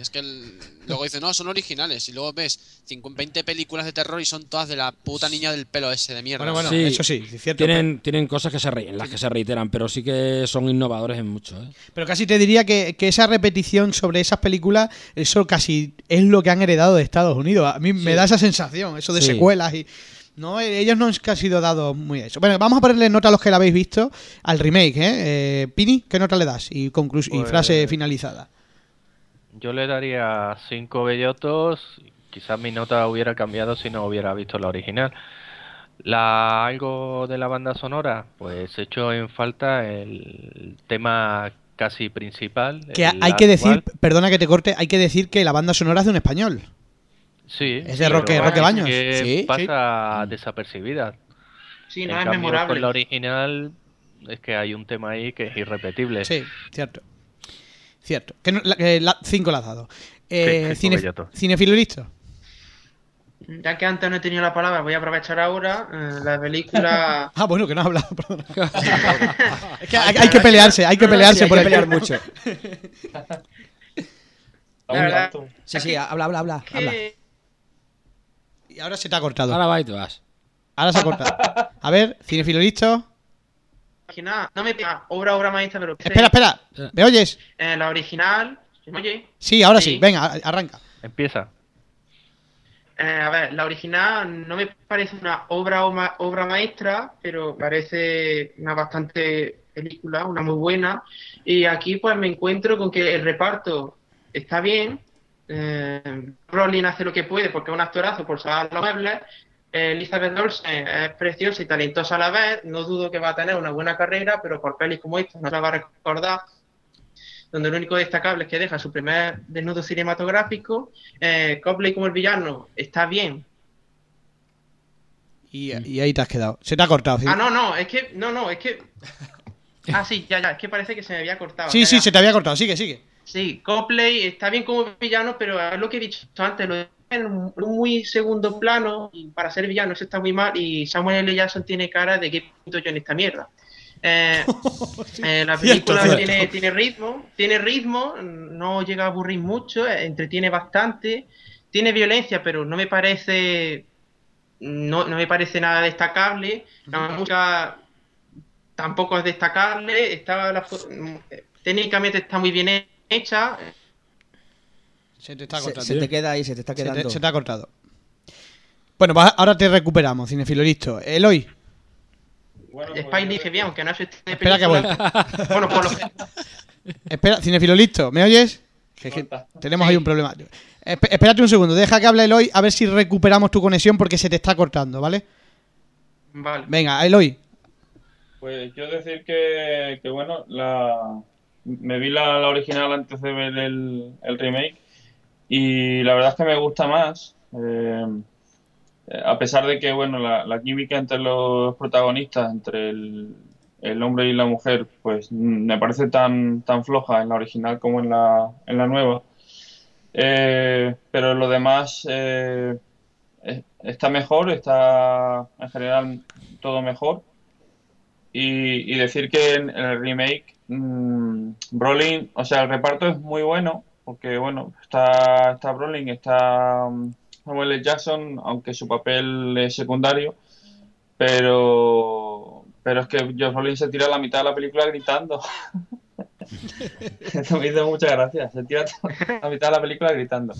es que el- luego dicen, no, son originales. Y luego ves 50 20 películas de terror y son todas de la puta niña del pelo ese de mierda. Bueno, bueno, Sí, eso sí, es cierto. Tienen, tienen cosas que se re- en las que se reiteran, pero sí que son innovadores en mucho. ¿eh? Pero casi te diría que, que esa repetición sobre esas películas, eso casi es lo que han heredado de Estados Unidos. A mí me da esa sensación, eso de Sí. secuelas y... No, eh, ellos no es que ha sido dado muy a eso. Bueno, vamos a ponerle nota a los que la habéis visto al remake, ¿eh? Eh, Pini, ¿qué nota le das? Y, y Pues- frase finalizada. Yo le daría cinco bellotos. Quizás mi nota hubiera cambiado si no hubiera visto la original. La algo de la banda sonora, pues echo en falta el tema casi principal. Que hay que decir, perdona que te corte, hay que decir que la banda sonora es de un español. Sí, Es de Roque- bueno, Roque Baños. que Sí, pasa desapercibida. Sí, en no es cambio, memorable. con la original es que hay un tema ahí que es irrepetible. Sí, cierto. Cierto. Que no- la- que la- cinco la has dado. Eh, Sí. ¿Cinefilo listo? Ya que antes no he tenido la palabra, voy a aprovechar ahora. eh, la película. Ah, bueno, que no has hablado, perdona. es que hay, hay que pelearse, hay que No, no, pelearse Sí, hay por que pelear mucho. Verdad, Sí, sí, habla, habla, habla. habla. que Y ahora se te ha cortado. Ahora Ahora, va y te vas. se ha cortado. A ver, cinefilo listo. Original, no me pega obra, obra maestra, pero. Espera, espera. ¿Me oyes? Eh, la original. ¿se me oye? Sí, ahora sí. Sí. Venga, arranca. Empieza. Eh, a ver, la original no me parece una obra, obra, obra maestra, pero parece una bastante película, una muy buena. Y aquí pues me encuentro con que el reparto está bien. Eh, Rowling hace lo que puede porque es un actorazo por salvar los muebles. Eh, Elizabeth Olsen es preciosa y talentosa a la vez. No dudo que va a tener una buena carrera, pero por pelis como esta no se la va a recordar donde lo único destacable es que deja su primer desnudo cinematográfico. Eh, Copley como el villano está bien. Y, y ahí te has quedado. Se te ha cortado. ¿sí? Ah, no, no, es que, no, no, es que Ah, sí, ya, ya, es que parece que se me había cortado. Sí, ya, sí, ya. se te había cortado. Sigue, sigue. Sí, Copley está bien como villano, pero es lo que he dicho antes, lo en un muy segundo plano, y para ser villano eso está muy mal, y Samuel L. Jackson tiene cara de que pinto yo en esta mierda. Eh, eh, la película cierto. Tiene, tiene ritmo, tiene ritmo, no llega a aburrir mucho, eh, entretiene bastante, tiene violencia, pero no me parece no, no me parece nada destacable. La música tampoco es destacable, está la técnicamente está muy bien hecha, Se te está cortando. se te queda ahí, se te está Se te- quedando. se te ha cortado. Bueno, pues ahora te recuperamos, cinefilo listo. Eloy, Bueno, pues Spike yo- dice bien, aunque no es este Espera que película. Bueno, por lo espera, cinefilo listo, ¿me oyes? Que- que Corta. tenemos Sí. ahí un problema. Esp- espérate un segundo, deja que hable Eloy a ver si recuperamos tu conexión porque se te está cortando, ¿vale? Vale. Venga, Eloy. Pues yo decir que, que bueno, la, me vi la, la original antes de ver el, el remake y la verdad es que me gusta más. eh, a pesar de que, bueno, la, química entre los protagonistas, entre el, el hombre y la mujer, pues me parece tan, tan floja en la original como en la, en la nueva. Eh, pero lo demás eh, está mejor, está en general todo mejor. Y, y decir que en el remake, mmm, Brolin, o sea, el reparto es muy bueno, porque bueno, está, está Brolin, está mm, Samuel L. Jackson, aunque su papel es secundario, pero, pero es que Josh Brolin se tira la mitad de la película gritando. Eso me hizo muchas gracias, se tira la mitad de la película gritando.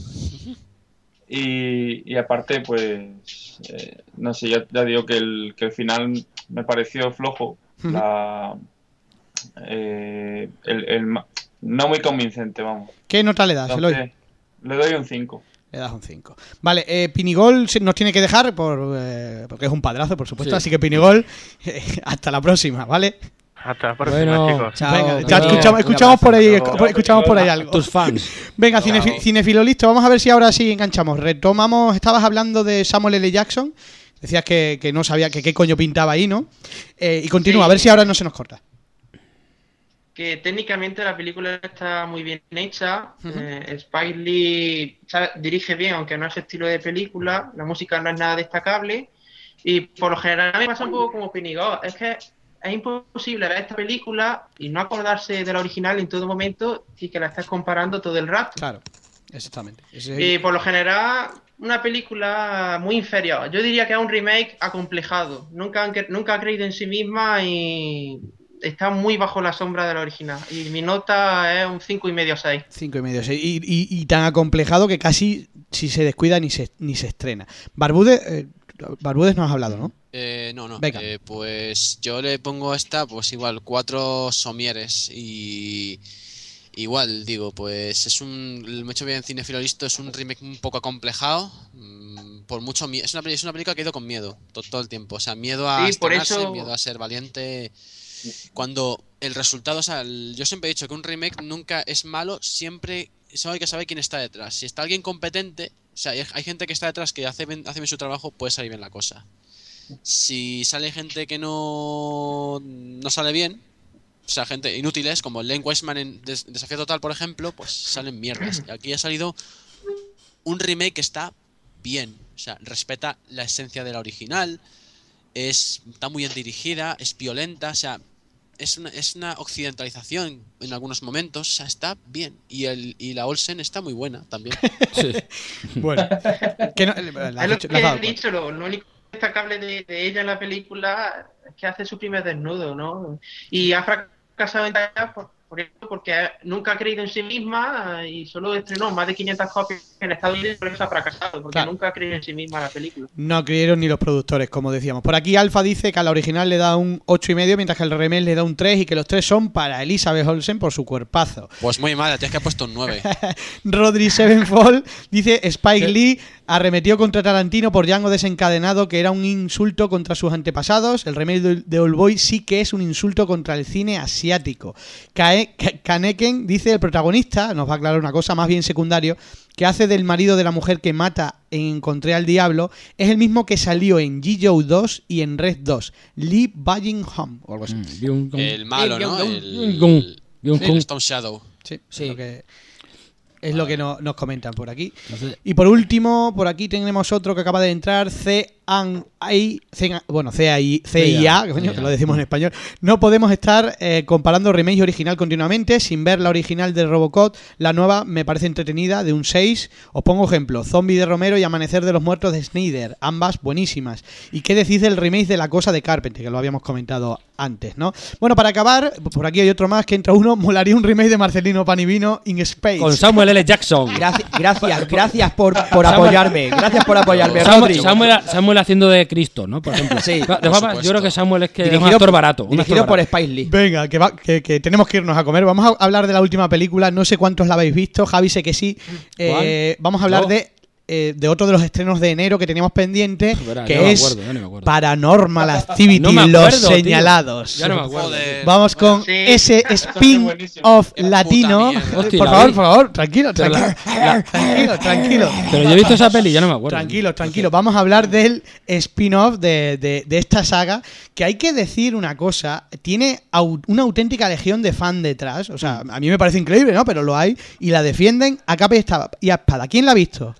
Y, y aparte, pues, eh, no sé, ya, ya digo que el, que el final me pareció flojo. La, eh, el, el no muy convincente, vamos. ¿Qué nota le das, Eloy? Le doy un 5. Le das un 5. Vale, eh, Pinigol nos tiene que dejar por, eh, porque es un padrazo, por supuesto. Sí. Así que Pinigol, eh, hasta la próxima, ¿vale? Hasta la próxima, Bueno, chicos. chao. Venga, ya escuchamos, por ahí, escuchamos por ahí algo. Tus fans. Venga, cinefi- cinefilo listo. Vamos a ver si ahora sí enganchamos. Retomamos, estabas hablando de Samuel L. Jackson. Decías que, que no sabía que qué coño pintaba ahí, ¿no? Eh, y continúa, Sí. a ver si ahora no se nos corta. Que técnicamente la película está muy bien hecha. eh, Spike Lee sabe- dirige bien, aunque no es estilo de película. La música no es nada destacable. Y por lo general me pasa un poco como Pinigó. Es que es imposible ver esta película y no acordarse de la original en todo momento y que la estás comparando todo el rato. Claro, exactamente. Ese Y por lo general, una película muy inferior. Yo diría que es un remake acomplejado. Nunca, han nunca ha creído en sí misma y está muy bajo la sombra de la original. Y mi nota es un 5 y medio 6. Cinco y medio, seis. Y, y- y tan acomplejado que casi si se descuida ni se, ni se estrena. Barbude, eh, Barbudes no has hablado, ¿no? Eh, no, no. Venga. Eh, pues yo le pongo a esta, pues igual, cuatro somieres y. Igual, digo, pues es un. Lo he hecho bien Cinefilo Listo, es un remake un poco acomplejado. mm, Por mucho miedo. Es una, peli- es una película que ha ido con miedo to- todo, el tiempo. O sea, miedo a Sí, por estrenarse, eso- miedo a ser valiente. Cuando el resultado, o sea, yo siempre he dicho que un remake nunca es malo, siempre solo hay que saber quién está detrás. Si está alguien competente, o sea, hay, gente que está detrás que hace bien, hace bien su trabajo, puede salir bien la cosa. Si sale gente que no, no sale bien, o sea, gente inútiles, como Len Wiseman en Des- Desafío Total, por ejemplo, pues salen mierdas. Y aquí ha salido un remake que está bien, o sea, respeta la esencia de la original, es, está muy bien dirigida, es violenta, o sea, es una, es una occidentalización en algunos momentos, o sea, está bien. Y, el, y la Olsen está muy buena también. Sí. Bueno, que no- la has es lo que he dicho, lo, lo único destacable de, de ella en la película es que hace su primer desnudo, ¿no? Y ha fracasado en taquilla por, porque nunca ha creído en sí misma y solo estrenó más de 500 copias en Estados Unidos, por eso ha fracasado, porque Claro. nunca ha creído en sí misma la película. No creyeron ni los productores, como decíamos. Por aquí Alfa dice que a la original le da un 8,5, mientras que al remake le da un 3 y que los tres son para Elizabeth Olsen por su cuerpazo. Pues muy mal, tienes que ha puesto un 9. Rodri Sevenfold dice Spike Lee arremetió contra Tarantino por Django desencadenado, que era un insulto contra sus antepasados. El remake de Old Boy sí que es un insulto contra el cine asiático. Ka- Kaneken dice el protagonista, nos va a aclarar una cosa más bien secundario, que hace del marido de la mujer que mata en Encontré al Diablo, es el mismo que salió en G-Joe 2 y en Red 2, Lee Home o algo así. Mm. El malo, ¿no? El. Stone Shadow. Sí, Sí. Es lo que, es lo que no- nos comentan por aquí. Y por último, por aquí tenemos otro que acaba de entrar, C I bueno, CIA, CIA, que coño, que lo decimos en español. No podemos estar eh, comparando remake y original continuamente sin ver la original de Robocop. La nueva me parece entretenida, de un 6. Os pongo ejemplo, Zombie de Romero y Amanecer de los Muertos de Snyder, ambas buenísimas. ¿Y qué decís del remake de La Cosa de Carpenter, que lo habíamos comentado antes, ¿no? Bueno, para acabar, por aquí hay otro más que entra uno, molaría un remake de Marcelino Panivino in Space. con Samuel L. Jackson. Gracias, gracias, gracias por, por apoyarme. Gracias por apoyarme, Samuel, Rodri. Samuel, Samuel haciendo de Cristo, ¿no? Por ejemplo. Sí, por yo creo que Samuel es que es un Dirigido, actor barato. un dirigido actor por. Spike Lee. Venga, que, va- que, que tenemos que irnos a comer. Vamos a hablar de la última película. No sé cuántos la habéis visto. Javi sé que sí. Eh, vamos a hablar Yo. de, eh, de otro de los estrenos de enero que teníamos pendiente, Verá, que no me es acuerdo, ya no me acuerdo. Paranormal Activity, No me Los acuerdo, tío. Señalados. Ya no me acuerdo. Joder. Vamos con Sí. ese spin-off latino. Hostia, por favor, por favor, tranquilo, Pero tranquilo. la- Tranquilo, tranquilo. Pero yo he visto esa peli, ya no me acuerdo. Tranquilo, tranquilo. Vamos a hablar del spin-off de, de- de esta saga. Que hay que decir una cosa: tiene au- una auténtica legión de fan detrás. O sea, a mí me parece increíble, ¿no? Pero lo hay. Y la defienden a capa y y a espada. ¿Quién la ha visto?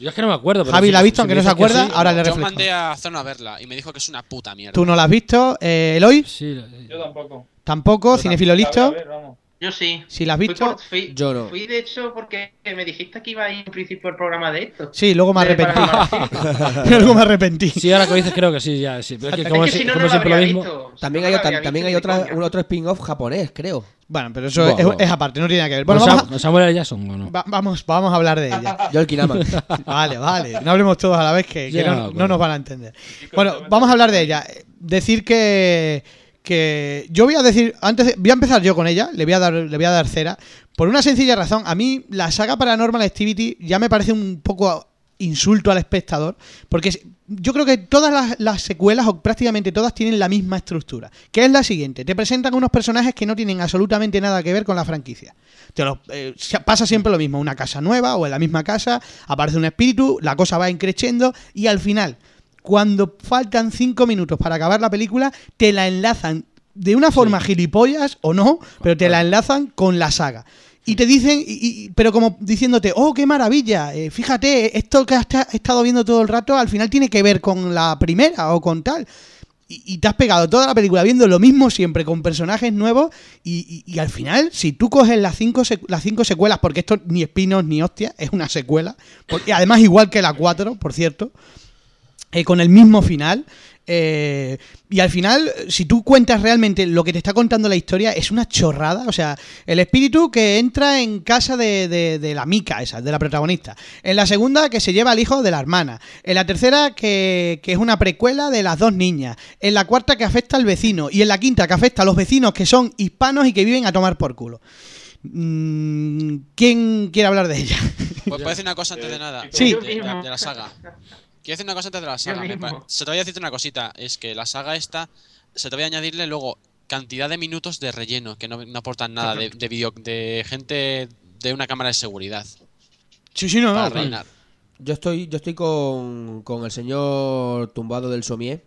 Yo es que no me acuerdo. pero Javi si- la ha visto, si aunque no se acuerda. sí, ahora le Yo refresco. mandé a Zeno a verla y me dijo que es una puta mierda. Tú no la has visto. Eh, Eloy, Sí, Yo tampoco. tampoco. Cinefilo A ver, a listo. ver, vamos. Yo sí. Si la has Fui, visto. por- fui- Yo no. fui, de hecho porque me dijiste que iba a ir en principio el programa de esto. Sí, luego me arrepentí. Luego me arrepentí. Sí, ahora que dices creo que sí, ya, sí. Pero es que Es como, que si- si no, como no lo siempre lo habría mismo. visto. Si También no hay, también hay otra, coña. un otro spin-off japonés, creo. Bueno, pero eso es, aparte, no tiene nada que ver. Bueno, vamos a, Samuel. Jackson, ¿o no? va- vamos, vamos a hablar de ella. Yo el Kinama. Vale, vale. No hablemos todos a la vez que, no, bueno. no nos van a entender. Bueno, vamos a hablar de ella. Decir que que yo voy a decir antes voy a empezar yo con ella, le voy a dar le voy a dar cera por una sencilla razón. A mí la saga Paranormal Activity ya me parece un poco insulto al espectador, porque yo creo que todas las, las secuelas, o prácticamente todas, tienen la misma estructura, que es la siguiente, te presentan unos personajes que no tienen absolutamente nada que ver con la franquicia. Te eh, pasa siempre lo mismo, una casa nueva o en la misma casa, aparece un espíritu, la cosa va increciendo y al final, cuando faltan cinco minutos para acabar la película, te la enlazan de una forma gilipollas o no, pero te la enlazan con la saga. Y te dicen, y- y- pero como diciéndote, oh, qué maravilla, eh, fíjate, esto que has ta- estado viendo todo el rato al final tiene que ver con la primera o con tal. Y, te has pegado toda la película viendo lo mismo siempre con personajes nuevos y, y- y al final, si tú coges las cinco, las cinco secuelas, porque esto ni espinos ni hostia, es una secuela, porque además igual que la 4, por cierto, eh, con el mismo final. eh, y al final, si tú cuentas realmente lo que te está contando la historia, es una chorrada. O sea, el espíritu que entra en casa de, de- de la mica, esa, de la protagonista. En la segunda, que se lleva al hijo de la hermana. En la tercera, que, que es una precuela de las dos niñas. En la cuarta, que afecta al vecino. Y en la quinta, que afecta a los vecinos que son hispanos y que viven a tomar por culo. Mm, ¿Quién quiere hablar de ella? Pues puedo decir una cosa antes de nada. Sí. De la saga. Quiero decir una cosa antes de la saga. Se te voy a decirte una cosita. Es que la saga esta, se te voy a añadirle luego cantidad de minutos de relleno que no, no aportan nada de, de, video, de gente de una cámara de seguridad Sí, sí, no, para no. reinar. Yo estoy, yo estoy con, con el señor tumbado del somier.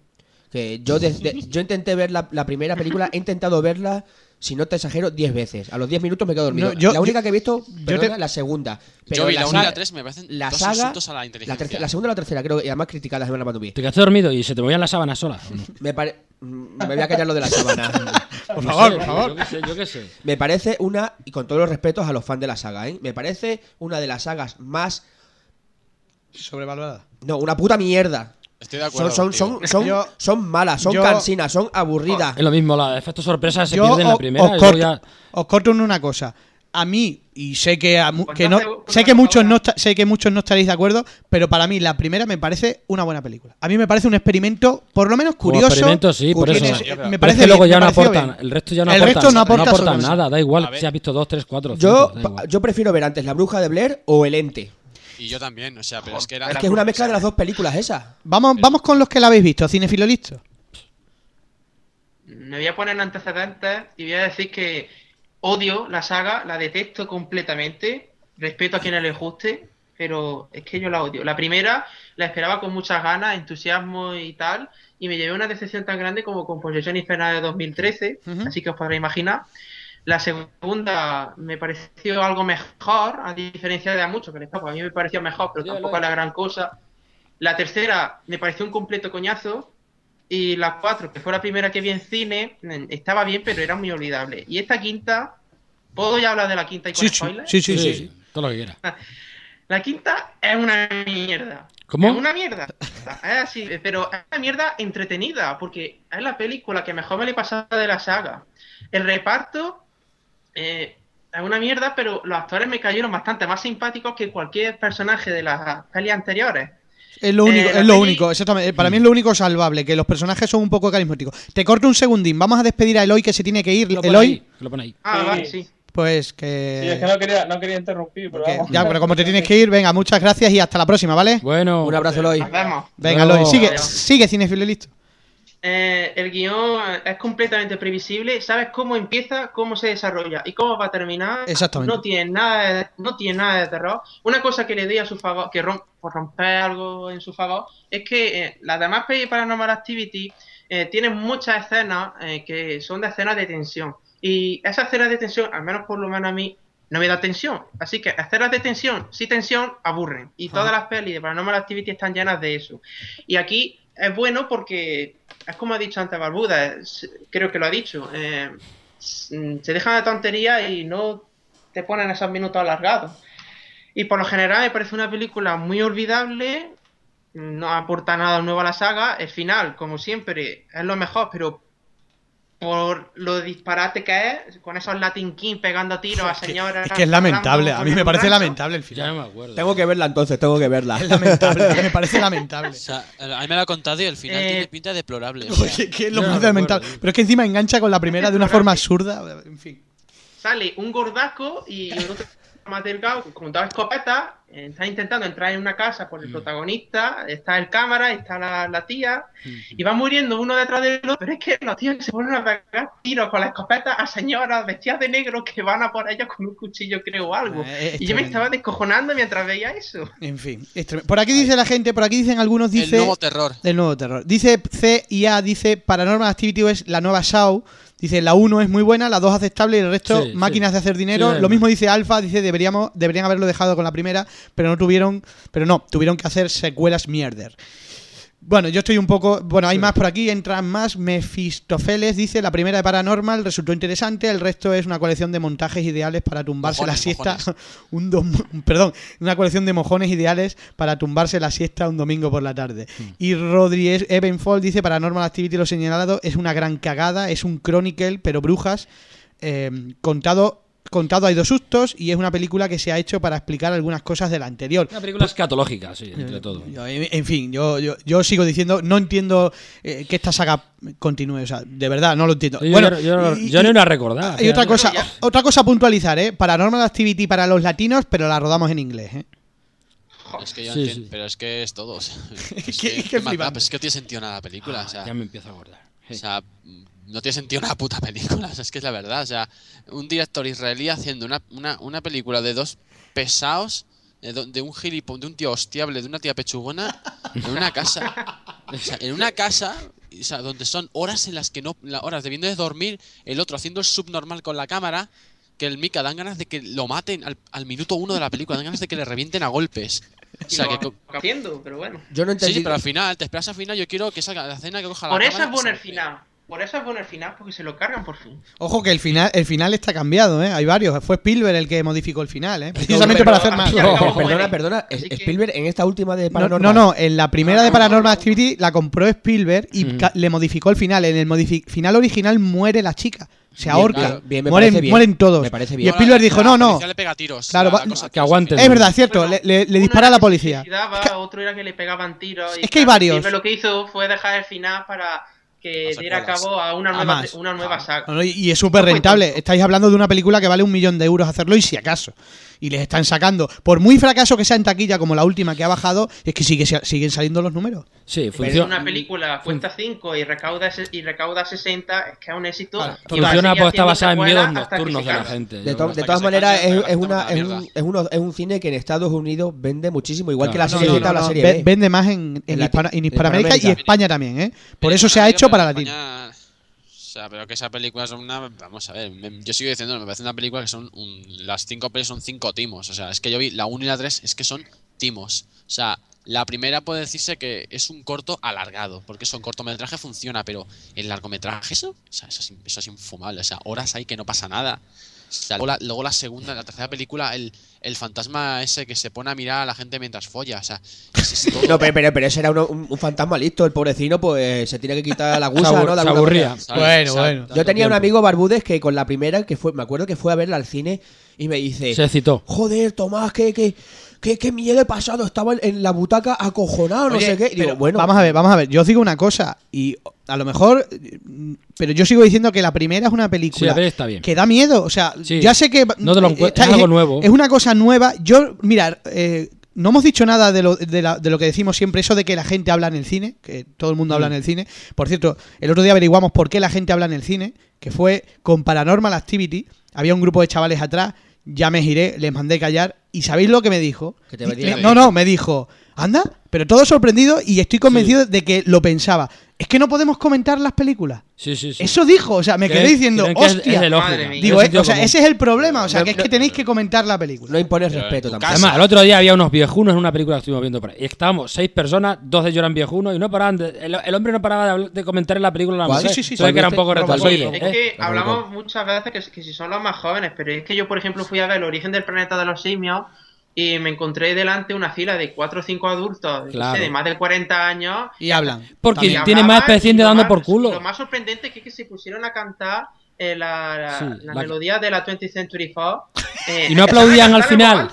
Que yo desde, yo intenté ver la, la primera película, he intentado verla, si no te exagero, 10 veces. A los 10 minutos me quedo dormido. No, yo- la única yo- que he visto, perdona, te- la segunda. Pero Yo vi la la 1 y la 3 me parecen la dos saga, insultos a la la, tercera- la segunda o la tercera, creo que y además criticadas de cuando vi. Te quedaste dormido y se te movían las sábanas solas. Me, pare- me voy a callar lo de la sábana. Por No favor, sé, por favor. Yo qué sé, yo qué sé. Me parece una, y con todos los respetos a los fans de la saga, ¿eh? Me parece una de las sagas más. Sobrevalorada. No, una puta mierda. Estoy de acuerdo. Son, son, son, son, Yo- son malas, son yo- cansinas, son aburridas. Es lo mismo, los efectos sorpresa se Yo pierden en la primera. os, corto, ya- os corto en una cosa. A mí, y sé que, a Pues que no, entonces, sé que muchos no sé que muchos no estaréis de acuerdo, pero para mí la primera me parece una buena película. A mí me parece un experimento, por lo menos curioso. experimento, sí, por eso. me Pero parece es que luego bien, ya me no aportan. bien. El resto ya no El aportan. resto no aporta nada. Da igual si has visto dos, tres, cuatro. Yo, cinco, yo prefiero ver antes La Bruja de Blair o El Ente. Y yo también, o sea, pero es que era. Es que es una mezcla de las dos películas esa. Vamos, vamos con los que la habéis visto, cinefilo listo. Me voy a poner en antecedentes y voy a decir que odio la saga, la detesto completamente. Respeto a quienes les guste, pero es que yo la odio. La primera la esperaba con muchas ganas, entusiasmo y tal, y me llevé una decepción tan grande como con Posesión Infernal de 2013, Ujú. así que os podréis imaginar. La segunda me pareció algo mejor, a diferencia de a muchos que les pasa. A mí me pareció mejor, pero tampoco la gran cosa. La tercera me pareció un completo coñazo. Y la cuatro, que fue la primera que vi en cine, mm, estaba bien, pero era muy olvidable. Y esta quinta, ¿puedo ya hablar de la quinta y con Sí, sí, spoilers? sí, sí, sí, sí. Todo lo que quieras. La quinta es una mierda. ¿Cómo? Es una mierda. Es así, pero es una mierda entretenida, porque es la película que mejor me le he pasado de la saga. El reparto eh, es una mierda, pero los actores me cayeron bastante más simpáticos que cualquier personaje de las pelis anteriores. Es lo único, Eh, la es lo peli- único, exactamente. Para mí es lo único salvable, que los personajes son un poco carismáticos. Te corto un segundín, vamos a despedir a Eloy que se tiene que ir. Lo pone Eloy, ahí, lo pone ahí. Ah, Sí. vale, sí. pues Sí, que... es que no quería, no quería interrumpir, pero vamos. ya, pero como te tienes que ir, venga, muchas gracias y hasta la próxima, ¿vale? Bueno, Un abrazo, Eloy. Nos vemos. Venga. Eloy, sigue, Adiós. sigue listo. Eh, el guion es completamente previsible, sabes cómo empieza, cómo se desarrolla y cómo va a terminar. Exactamente. No tiene nada de, no tiene nada de terror. Una cosa que le doy a su favor, que rom- por romper algo en su favor, es que eh, las demás pelis Paranormal Activity eh, tienen muchas escenas eh, que son de escenas de tensión. Y esas escenas de tensión, al menos por lo menos a mí, no me da tensión. Así que escenas de tensión, sí tensión, aburren. Y todas las pelis de Paranormal Activity están llenas de eso. Y aquí es bueno porque, es como ha dicho antes Barbuda, creo que lo ha dicho, eh, se dejan de tonterías y no te ponen esos minutos alargados. Y por lo general me parece una película muy olvidable, no aporta nada nuevo a la saga, el final, como siempre, es lo mejor, pero por lo disparate que es, con esos Latin King pegando tiros a señoras... Es que es lamentable, a mí me parece el lamentable el ya final. no me acuerdo. Tengo que verla entonces, tengo que verla. Es lamentable, me parece lamentable. O sea, a mí me lo ha contado y el final Eh, tiene pinta deplorable. o sea. Oye, que es lo no más me lamentable. Pero es que encima engancha con la primera de una forma absurda. En fin. sale un gordaco y el otro más delgado con dos escopetas. eh, Están intentando entrar en una casa por el protagonista. Está el cámara, está la, la tía. Y van muriendo uno detrás del otro. Pero es que los tíos se ponen a pegar tiros con la escopeta a señoras vestidas de negro que van a por ellos con un cuchillo, creo, o algo. Eh, y yo me estaba descojonando mientras veía eso. En fin. Por aquí dice la gente, por aquí dicen algunos, dice... El nuevo terror. El nuevo terror. Dice CIA, dice Paranormal Activity es la nueva Shaw. Dice la 1 es muy buena, la 2 aceptable y el resto Sí, máquinas sí. de hacer dinero. Sí, Lo mismo dice Alpha, dice deberíamos deberían haberlo dejado con la primera, pero no tuvieron, pero no, tuvieron que hacer secuelas mierder. Bueno, yo estoy un poco. Bueno, hay más por aquí, entran más. Mefistofeles dice: La primera de Paranormal resultó interesante, el resto es una colección de montajes ideales para tumbarse la siesta. un dom- Perdón, una colección de mojones ideales para tumbarse la siesta un domingo por la tarde. Y Rodríguez Ebenfold dice: Paranormal Activity, lo señalado, es una gran cagada, es un Chronicle, pero brujas. eh, contado. Contado hay dos sustos y es una película que se ha hecho para explicar algunas cosas de la anterior. Una película escatológica, sí, entre todo. Yo, en, fin, yo, yo, yo sigo diciendo, no entiendo eh, que esta saga continúe, o sea, de verdad, no lo entiendo. Yo, bueno, yo, y- yo y- ni una recordar. y otra cosa, otra cosa a puntualizar, ¿eh? Paranormal Activity para los latinos, pero la rodamos en inglés, ¿eh? Es que yo Sí, entiendo, sí. pero es que es todo. o sea, es que- que, es que. Pues es que no tiene sentido nada la película. O sea, Ya me empiezo a acordar. Sí. o sea, no tiene sentido una puta película. o sea, es que es la verdad. O sea, un director israelí haciendo una, una, una película de dos pesados, de, un gilipón, de un tío hostiable, de una tía pechugona, en una casa. O sea, en una casa. O sea, donde son horas en las que no. la- horas debiendo de dormir, el otro haciendo el subnormal con la cámara. Que el Mika dan ganas de que lo maten al, al minuto uno de la película, dan ganas de que le revienten a golpes. O sea, que, haciendo, pero bueno. Yo no Sí, entendí. sí, pero al final, te esperas al final, yo quiero que salga la escena que coja la Por eso cámara es bueno el final. Por eso es bueno el final, porque se lo cargan por fin. Ojo que el final, el final está cambiado, ¿eh? Hay varios. Fue Spielberg el que modificó el final, ¿eh? Precisamente pero para hacer más. y Perdona, perdona. Que- Spielberg en esta última de No, Paranormal. no, no, en la primera Ah, de no, Paranormal no. Activity la compró Spielberg y le modificó el final. En el modifi- final original muere la chica. Se Bien, ahorca. claro, bien, me mueren, parece bien. mueren todos. Me parece Y bien. Spielberg dijo, la no, no. policía le pega tiros. Claro, la va- cosa que aguanten. Es verdad, es cierto. Bueno, le, le- le uno dispara a la que policía. suicidaba, otro era que le pegaban tiros. y Es que hay varios. Lo que hizo fue dejar el final para que diera secuelas. cabo a una A nueva, una nueva saga. Y- es súper rentable. Estáis hablando de una película que vale un millón de euros hacerlo y si acaso. Y les están sacando. Por muy fracaso que sea en taquilla como la última que ha bajado, es que sigue, siguen saliendo los números. Sí, funciona. una película cuesta 5 y recauda, y recauda 60, es que es un éxito. Claro, Funciona porque está basada en miedos hasta que nocturnos de la gente. De, to- todas maneras, es, una es, un, es, uno- es un cine que en Estados Unidos vende muchísimo, igual que la serie No, o la serie B. Vende más en, en, En Hispana- en Hispanoamérica y. España también, ¿eh? Por eso se ha hecho para pero Latino. España- O sea, pero que esa película es una. Vamos a ver, me- yo sigo diciendo, me parece una película que son. un- las cinco pelis son cinco timos. O sea, es que yo vi la 1 y la 3, es que son timos. O sea, la primera puede decirse que es un corto alargado, porque eso en cortometraje funciona, pero en largometraje eso, o sea, eso, es, eso es infumable. O sea, horas hay que no pasa nada. Sea, luego, la, luego la segunda, la tercera película, el, el fantasma ese que se pone a mirar a la gente mientras folla. O sea, es, es todo- No, pero, pero, pero ese era uno- un, un fantasma listo, el pobrecino, pues se tiene que quitar la gusa, ¿no? De se aburría. manera. ¿sabes? Bueno, bueno. Yo tenía un amigo Barbudes que con la primera, que fue, me acuerdo que fue a verla al cine y me dice, Se citó. joder, Tomás, qué, qué, qué, qué miedo he pasado, estaba en, la butaca acojonado, no Oye, sé qué. Y digo, pero bueno, vamos a ver, vamos a ver. Yo os digo una cosa y a lo mejor, pero yo sigo diciendo que la primera es una Sí, película a ver, está bien. que da miedo. O sea, Sí. ya sé que No te lo eh, encuent- esta es algo nuevo. Es una cosa nueva. Yo, mira, eh, no hemos dicho nada de lo, de, la- de lo que decimos siempre, eso de que la gente habla en el cine, que todo el mundo habla Mm. en el cine. Por cierto, el otro día averiguamos por qué la gente habla en el cine, que fue con Paranormal Activity. Había un grupo de chavales atrás, ya me giré, les mandé callar. ¿Y sabéis lo que me dijo? Que te me- no, no, me dijo, anda, pero todo sorprendido y estoy convencido de que lo pensaba. Es que no podemos comentar las películas. Sí, sí, sí. Eso dijo, o sea, me quedé diciendo, es- hostia. es es Digo, de eh, o sea, ese es el problema, o sea, No, que es no, que tenéis que comentar la película. no impones respeto tampoco. casa- Además, el otro día había unos viejunos en una película que estuvimos viendo por ahí. Y estábamos seis personas, dos de ellos eran viejunos y no paraban de- el, el hombre no paraba de, hablar- de comentar en la película la mujer. Sí, sí, sí, sí. que era un poco retrasoide. Es ¿eh? que La hablamos muchas veces que, que si son los más jóvenes, pero es que yo, por ejemplo, fui a ver el origen del planeta de los simios y me encontré delante una fila de cuatro o cinco adultos, Claro. de más de 40 años. Y hablan. Porque y tiene más lo dando más- por culo. Lo más sorprendente es que, que se pusieron a cantar eh, la, la, Sí, la la- melodía de la 20th Century Fox. eh, Y no aplaudían al final.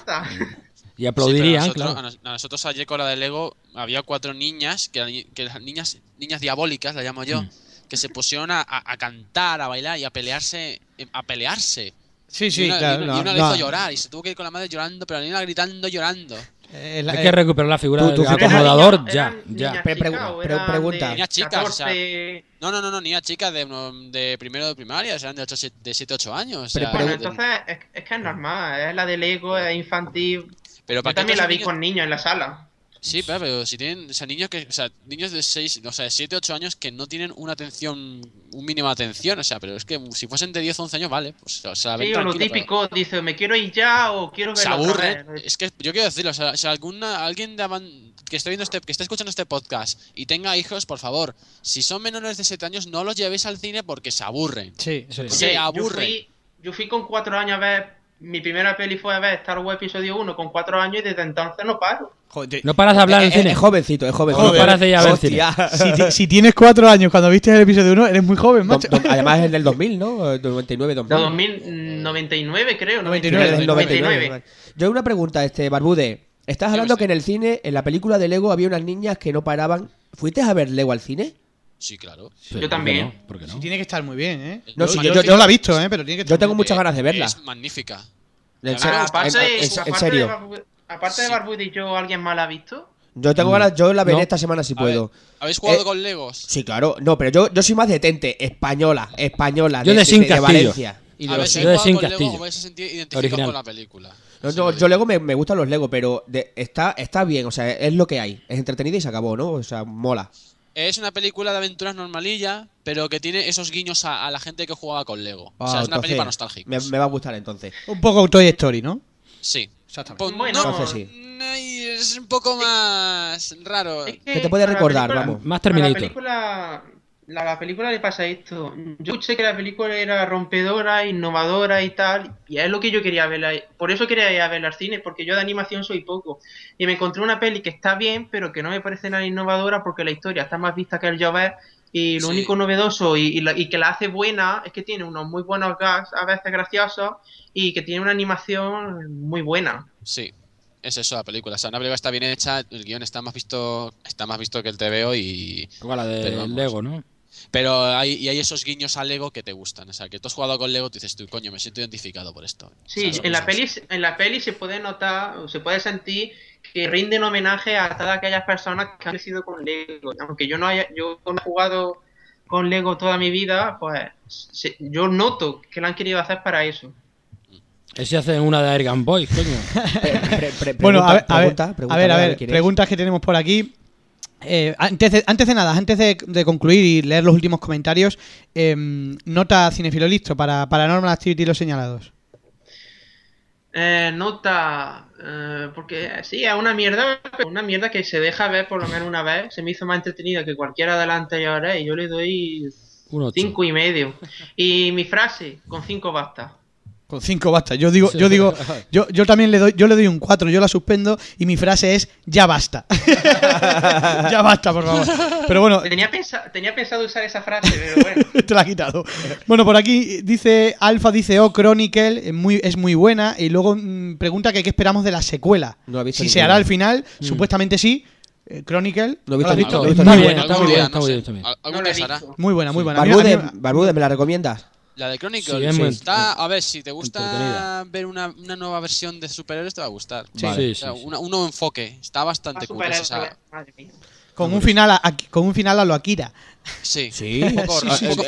Y aplaudirían, Sí, pero claro. a, nosotros, nosotros ayer con la de Lego había cuatro niñas, que, eran- que las niñas, niñas diabólicas, las llamo yo, Mm. que se pusieron a, a- a cantar, a bailar y a pelearse, eh, a pelearse. Sí, y sí, una, claro. y una- no, y una no. le hizo llorar y se tuvo que ir con la madre llorando, pero la niña gritando, llorando. Eh, la- Hay eh, que recuperar la figura tú- tú del acomodador ¿Eran ya, ya. niñas Pre- o pre- eran pregunta. Niñas chicas, o sea, 14? No, no, no, no, niñas chicas de, de primero de primaria, serán de 8, de 7, 8 años. o Pero- sea, pero- entonces es, es que es normal, es la de Lego, es infantil. pero Yo también la vi niños- con niños en la sala. Sí, pero, pero si tienen, o sea, niños que, o sea, niños de 6, o sea, 7, 8 años que no tienen una atención, un mínimo de atención, o sea, pero es que si fuesen de 10, 11 años, vale, pues o sea, ven Sí, o lo pero típico, dice, me quiero ir ya o quiero se verlo otra aburre. Es que yo quiero decirlo, o sea, si alguna, alguien de avan- que esté viendo este, que esté escuchando este podcast y tenga hijos, por favor, si son menores de 7 años, no los llevéis al cine porque se aburren. Sí, Sí. se Oye, Yo aburre. fui, yo fui con cuatro años a ver, mi primera peli fue a ver Star Wars Episodio 1 con cuatro años y desde entonces no paro. joder, No paras de hablar en es- cine. Es jovencito, es jovencito. No paras de ir a ver cine. Si, si tienes cuatro años cuando viste el episodio 1, eres muy joven, macho. do- además es del 2000, ¿no? Del 99, 2000. De 2099 creo, 99, 99. Del 99. Yo una pregunta, este Barbude. Estás hablando que en el cine, en la película de Lego, había unas niñas que no paraban. ¿Fuiste a ver Lego al cine? Sí, claro. Yo ¿por qué también. no? ¿Por qué no? Sí, tiene que estar muy bien, ¿eh? No, sí, yo- yo, la he visto, ¿eh? Pero tiene que estar Yo tengo muchas ganas de verla. Es magnífica. En, Ah, serio, Aparte, en- en- en aparte serio. De Barbu- aparte de Sí. Barbudo y yo, ¿alguien más la ha visto? Yo tengo ganas, yo la veré No. esta semana si A ver, puedo. ¿Habéis jugado Eh, con Legos? Sí, claro. No, pero yo, yo soy más detente. Española, española. Yo de Sin Castillo. Valencia. Y de a ver, los- si Yo habéis de Sin jugado con Lego, Castillo. os vais a sentir identificados Original. con la película. No, no, yo. Lego me, me gustan los Lego, pero de- está, está bien, o sea, es lo que hay. Es entretenida y se acabó, ¿no? O sea, mola. Es una película de aventuras normalilla, pero que tiene esos guiños a, a la gente que jugaba con Lego. o sea, Ah, es una película nostálgica. Me, me va a gustar entonces. Un poco Toy Story, ¿no? Sí. Exactamente. Pues, Bueno, no, Entonces sí. ay, es un poco más raro. Es ¿Qué te puede la recordar? película- Vamos. Más A la Terminator. película, la, la película le pasa esto. Yo escuché que la película era rompedora, innovadora y tal, y es lo que yo quería verla. Por eso quería ir a verla al cine, porque yo de animación soy poco. Y me encontré una peli que está bien, pero que no me parece nada innovadora porque la historia está más vista que el Jover. Y lo Sí. único novedoso y, y la- y que la hace buena es que tiene unos muy buenos gags, a veces graciosos, y que tiene una animación muy buena. Sí. Es eso la película. O sea, una película está bien hecha, el guion está más visto, está más visto que el TVO y. Igual la de. Lego, ¿no? Pero hay, y hay esos guiños a Lego que te gustan. O sea, que tú has jugado con Lego, tú dices tú, coño, me siento identificado por esto. Sí, en la, peli, en la peli se puede notar, o se puede sentir que rinden homenaje a todas aquellas personas que han crecido con Lego. Aunque yo no haya, yo no he jugado con Lego toda mi vida, pues se- yo noto que lo han querido hacer para eso. Ese hace una de Air Gun Boys, coño. Pre- pre- pre- Bueno, a ver, pregunta, a ver, pregunta, a ver, a ver, preguntas que tenemos por aquí. Eh, antes, de, antes de nada, antes de, de concluir y leer los últimos comentarios, em, nota cinefilo listo para Paranormal Activity y los señalados. Eh, nota, eh, porque sí, es una mierda, pero una mierda que se deja ver por lo menos una vez. Se me hizo más entretenida que cualquiera de las anteriores y yo le doy Un cinco y medio. Y mi frase, con cinco basta. Con cinco basta. Yo digo, yo digo, yo, yo también le doy, yo le doy un 4, yo la suspendo y mi frase es ya basta. ya basta, por favor. Pero bueno, Tenía, pensa- tenía pensado usar esa frase, pero bueno. te la ha quitado. Bueno, por aquí dice Alfa, dice oh, Chronicle, es muy, es muy buena. Y luego mm, pregunta que qué esperamos de la secuela. No he visto si se hará al final, supuestamente sí. Eh, Chronicle, he ¿lo has visto? he Muy buena, está muy buena. muy he buena, muy buena. Barbude, ¿me la recomiendas? La de Chronicle, Sí, está, a ver, si te gusta ver una, una nueva versión de superhéroes te va a gustar. Sí, O sí, sea, sí. una- un nuevo enfoque, está bastante cool. es esa- superhéroes, madre mía. con un final a, a- con un final a lo Akira. Sí, Sí. un poco, Sí, un sí, poco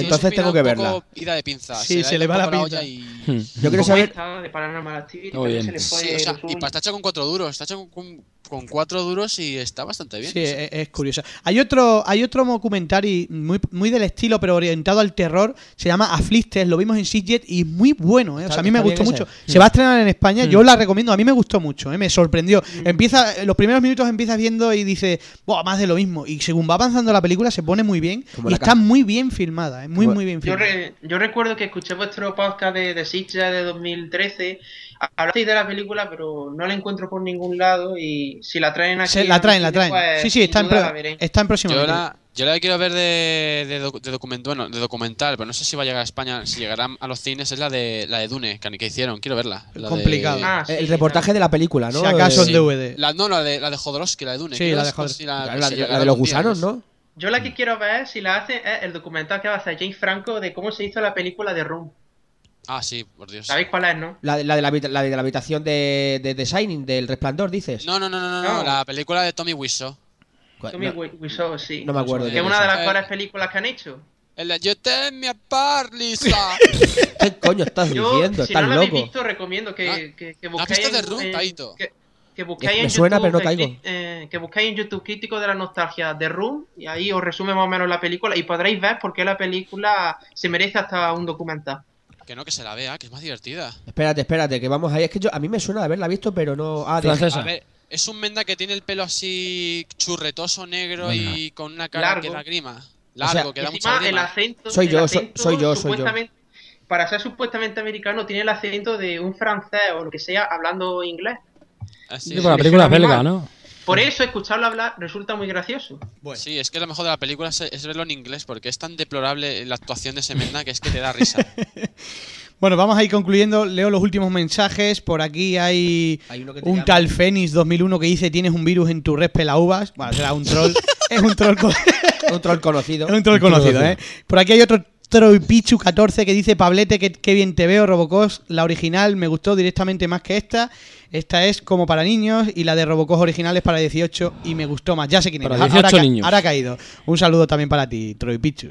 un Entonces final tengo que un verla. poco ida de pinza. Sí, se ido le va un la pinza. olla y- Hmm. Yo quiero saber. de Paranormal Activity, Muy bien. se le fue Sí, o sea, y está hecha con cuatro duros, está hecha con, con- con cuatro duros y está bastante bien. Sí, no es, es curioso. Hay otro, hay otro documental muy, muy del estilo, pero orientado al terror. Se llama Afflicted, lo vimos en Sitges y es muy bueno. ¿eh? O sea, a mí me gustó mucho. bien Se va a estrenar en España, Mm. yo la recomiendo. A mí me gustó mucho, ¿eh? me sorprendió. Empieza, en los primeros minutos empiezas viendo y dice, Buah, más de lo mismo. Y según va avanzando la película, se pone muy bien. Como y está muy bien filmada, ¿eh? muy, Como- muy bien Yo, filmada. re- yo recuerdo que escuché vuestro podcast de, de Sitges de 2013. Hablasteis de la película, pero no la encuentro por ningún lado. Y si la traen aquí. Se- la traen, la traen. pues, sí, sí, está en, la está en próximo. Yo la, yo la que quiero ver de, de, doc- de documento, bueno, de documental, pero no sé si va a llegar a España, si llegará a los cines, es la de la de Dune, que, que hicieron, quiero verla. La de- Complicado. Ah, sí, El reportaje de la película, ¿no? Si acaso en DVD. La, no, la de, la de Jodorowsky, la de Dune. Sí, la de Jodorowsky. la- la, la- si la llegará de los gusanos, no sé. ¿no? Yo la que quiero ver, si la hace, es el documental que va a hacer James Franco de cómo se hizo la película de Room. Ah, sí, por Dios. ¿Sabéis cuál es, no? La, de- la de la, habita- la de la habitación de, de, Shining, del resplandor, dices. No, no, no, no, no, No. la película de Tommy Wiseau. Tommy No, Wi- Wiseau, sí. no me acuerdo. Que de es una de las Eh, mejores películas que han hecho. El de Yo te me apart, Lisa. ¿Qué coño estás Yo, diciendo? si Estás no lo habéis loco. visto, recomiendo que, ¿No- que, que no has busquéis visto The Room, en- Taito? que, que busquéis Me en suena, YouTube, pero no el caigo. eh, que busquéis en YouTube crítico de la nostalgia de Room y ahí os resume más o menos la película y podréis ver por qué la película se merece hasta un documental. que no, que se la vea, que es más divertida. Espérate, espérate, que vamos ahí. Es que yo, a mí me suena de haberla visto, pero no. Ah, Francesa. A ver, es un menda que tiene el pelo así churretoso, negro y con una cara Largo. que da grima. sea, Largo, que da mucha el grima. acento, Soy el yo, acento soy yo, soy yo. Para ser supuestamente americano tiene el acento de un francés o lo que sea hablando inglés. Así Sí, la película belga. ¿no? Por eso escucharlo hablar resulta muy gracioso. Sí, es que lo mejor de la película es, es verlo en inglés, porque es tan deplorable la actuación de ese menda que es que te da risa. Bueno, vamos a ir concluyendo. Leo los últimos mensajes. Por aquí hay, Hay un llama. tal Fénix 2001 que dice tienes un virus en tu red pelauvas. Bueno, será un troll. es un troll, co- Un troll conocido. es un troll conocido, ¿eh? Por aquí hay otro Troipichu 14 que dice Pablete, que, que bien te veo, Robocop. La original me gustó directamente más que esta. Esta es como para niños y la de Robocop original es para 18 y me gustó más. Ya sé quién Para eres. 18 ahora, niños. ahora ha caído. Un saludo también para ti, Troy Pichu.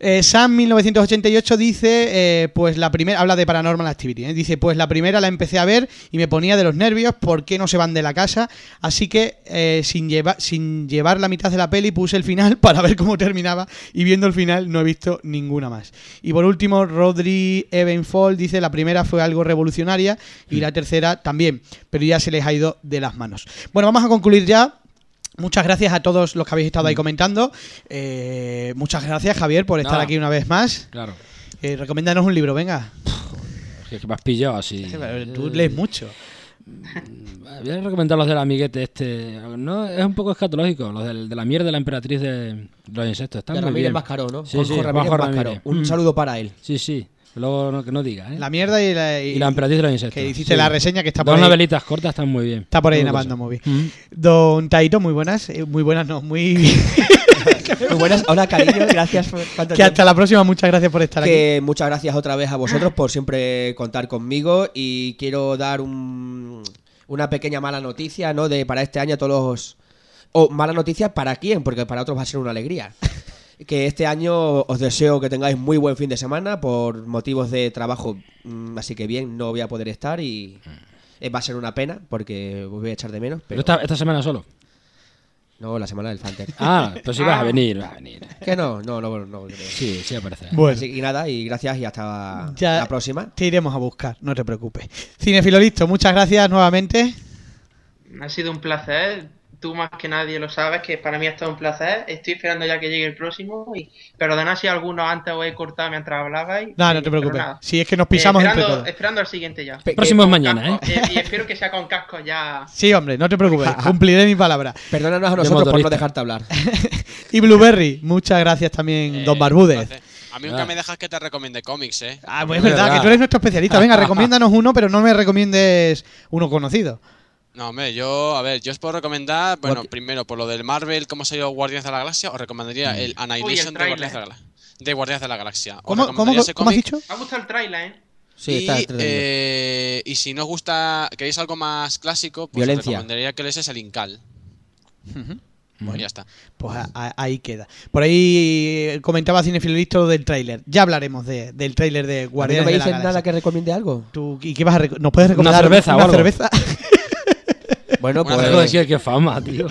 Eh, Sam 1988 dice, eh, pues la primera, habla de Paranormal Activity, ¿eh? dice, pues la primera la empecé a ver y me ponía de los nervios, ¿por qué no se van de la casa? Así que sin, llevar sin llevar la mitad de la peli puse el final para ver cómo terminaba y viendo el final no he visto ninguna más. Y por último, Rodri Evenfold dice, la primera fue algo revolucionaria y la tercera también, pero ya se les ha ido de las manos. Bueno, vamos a concluir ya. Muchas gracias a todos los que habéis estado ahí comentando. Eh, muchas gracias, Javier, por estar Nada. aquí una vez más. Claro. Eh, recomiéndanos un libro, venga. Que, que me has pillado así. Tú lees mucho. Voy a recomendar los del amiguete este. No, es un poco escatológico. Los del- de la mierda de la emperatriz de los insectos. Están De muy Ramírez bien. Mascaró, ¿no? Sí, sí, Ramírez Mascaró. Un Mm. saludo para él. Sí, sí. Luego no, que no diga, ¿eh? La mierda y la, y la emperatriz de los insectos. que hiciste Sí. la reseña que está por Dos ahí. novelitas cortas están muy bien. Está por ahí en Muy Abandon cosas. Movie. Mm. Don Taito, muy buenas. Eh, muy buenas, no, muy. Muy buenas. Hola, cariño. Gracias por Que tiempo. hasta la próxima, muchas gracias por estar aquí. Que muchas gracias otra vez a vosotros por siempre contar conmigo y quiero dar un- una pequeña mala noticia, ¿no? De para este año a todos los o mala noticia para quién, porque para otros va a ser una alegría. Que este año os deseo que tengáis muy buen fin de semana por motivos de trabajo, mm, así que bien, no voy a poder estar y eh, va a ser una pena porque os voy a echar de menos, Pero pero esta, esta semana solo. no la semana del Fanter. Ah, pues si vas a venir, vas a venir. Que no, no, no, no. creo. Sí, sí aparece. Bueno, Así que nada, y gracias y hasta Ya- la próxima. te iremos a buscar, no te preocupes. Cinefilo listo, muchas gracias nuevamente. Ha sido un placer. Tú más que nadie lo sabes que para mí ha estado un placer. Estoy esperando ya que llegue el próximo. Y perdonad si alguno antes os he cortado mientras hablabais. No, Eh, no te preocupes. Si es que nos Eh, pisamos entre esperando, todos. esperando al siguiente ya. Pe- El próximo es mañana, ¿eh? casco. Eh, y espero que sea con casco ya. Sí, hombre, no te preocupes, cumpliré mi palabra. Perdónanos a nosotros por no dejarte hablar. Y Blueberry, muchas gracias también, Eh, Don Barbúdez. placer. A mí nunca me dejas que te recomiende cómics, ¿eh? Ah, pues Es es verdad, verdad. que tú eres nuestro especialista. Venga, recomiéndanos uno, pero no me recomiendes uno conocido. No, hombre, yo, a ver, yo os puedo recomendar, bueno, Porque- primero, por lo del Marvel, cómo salió Guardianes de la Galaxia, os recomendaría el Annihilation de. Guardianes de, la, Gala- de Guardianes de la Galaxia. Os ¿Cómo, recomendaría cómo, ese cómo has dicho? Me ha gustado el trailer, ¿eh? Sí, y, está eh, y si no os gusta, queréis algo más clásico, pues Violencia. os recomendaría que lees el Incal. Bueno, ya está. Pues a- a- ahí queda. Por ahí comentaba Cinefilo listo del tráiler. Ya hablaremos de- del tráiler de ¿A mí no Guardianes me de la dices Galaxia. nada que recomiende algo? ¿Tú, ¿Y qué vas a ¿Nos puedes Una recomendar o una algo. cerveza? Bueno, pues, Joder, qué, qué fama, tío.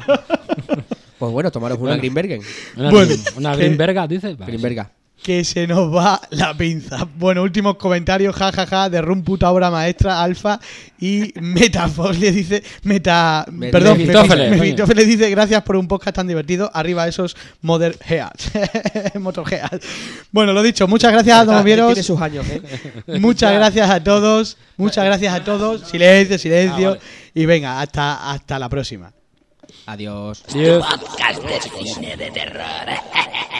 pues bueno, tomaros una Bueno. Greenbergen. Una, Bueno, una que- Greenberga, dices. Vale, Greenberga. Que se nos va la pinza. Bueno, últimos comentarios, jajaja, de Rum puta obra maestra, Alfa y Metafox le dice, Meta, Me- perdón, Mefistófeles, coño. Mefistófeles dice, gracias por un podcast tan divertido, arriba esos Mother Heads, Motor Heads. Bueno, lo dicho, muchas gracias a Está- todos vieros, Tiene sus años, ¿eh? muchas gracias a todos, muchas gracias a todos, silencio, silencio, Ah, vale. y venga, hasta, hasta la próxima. Adiós. Adiós. Podcast de cine de terror.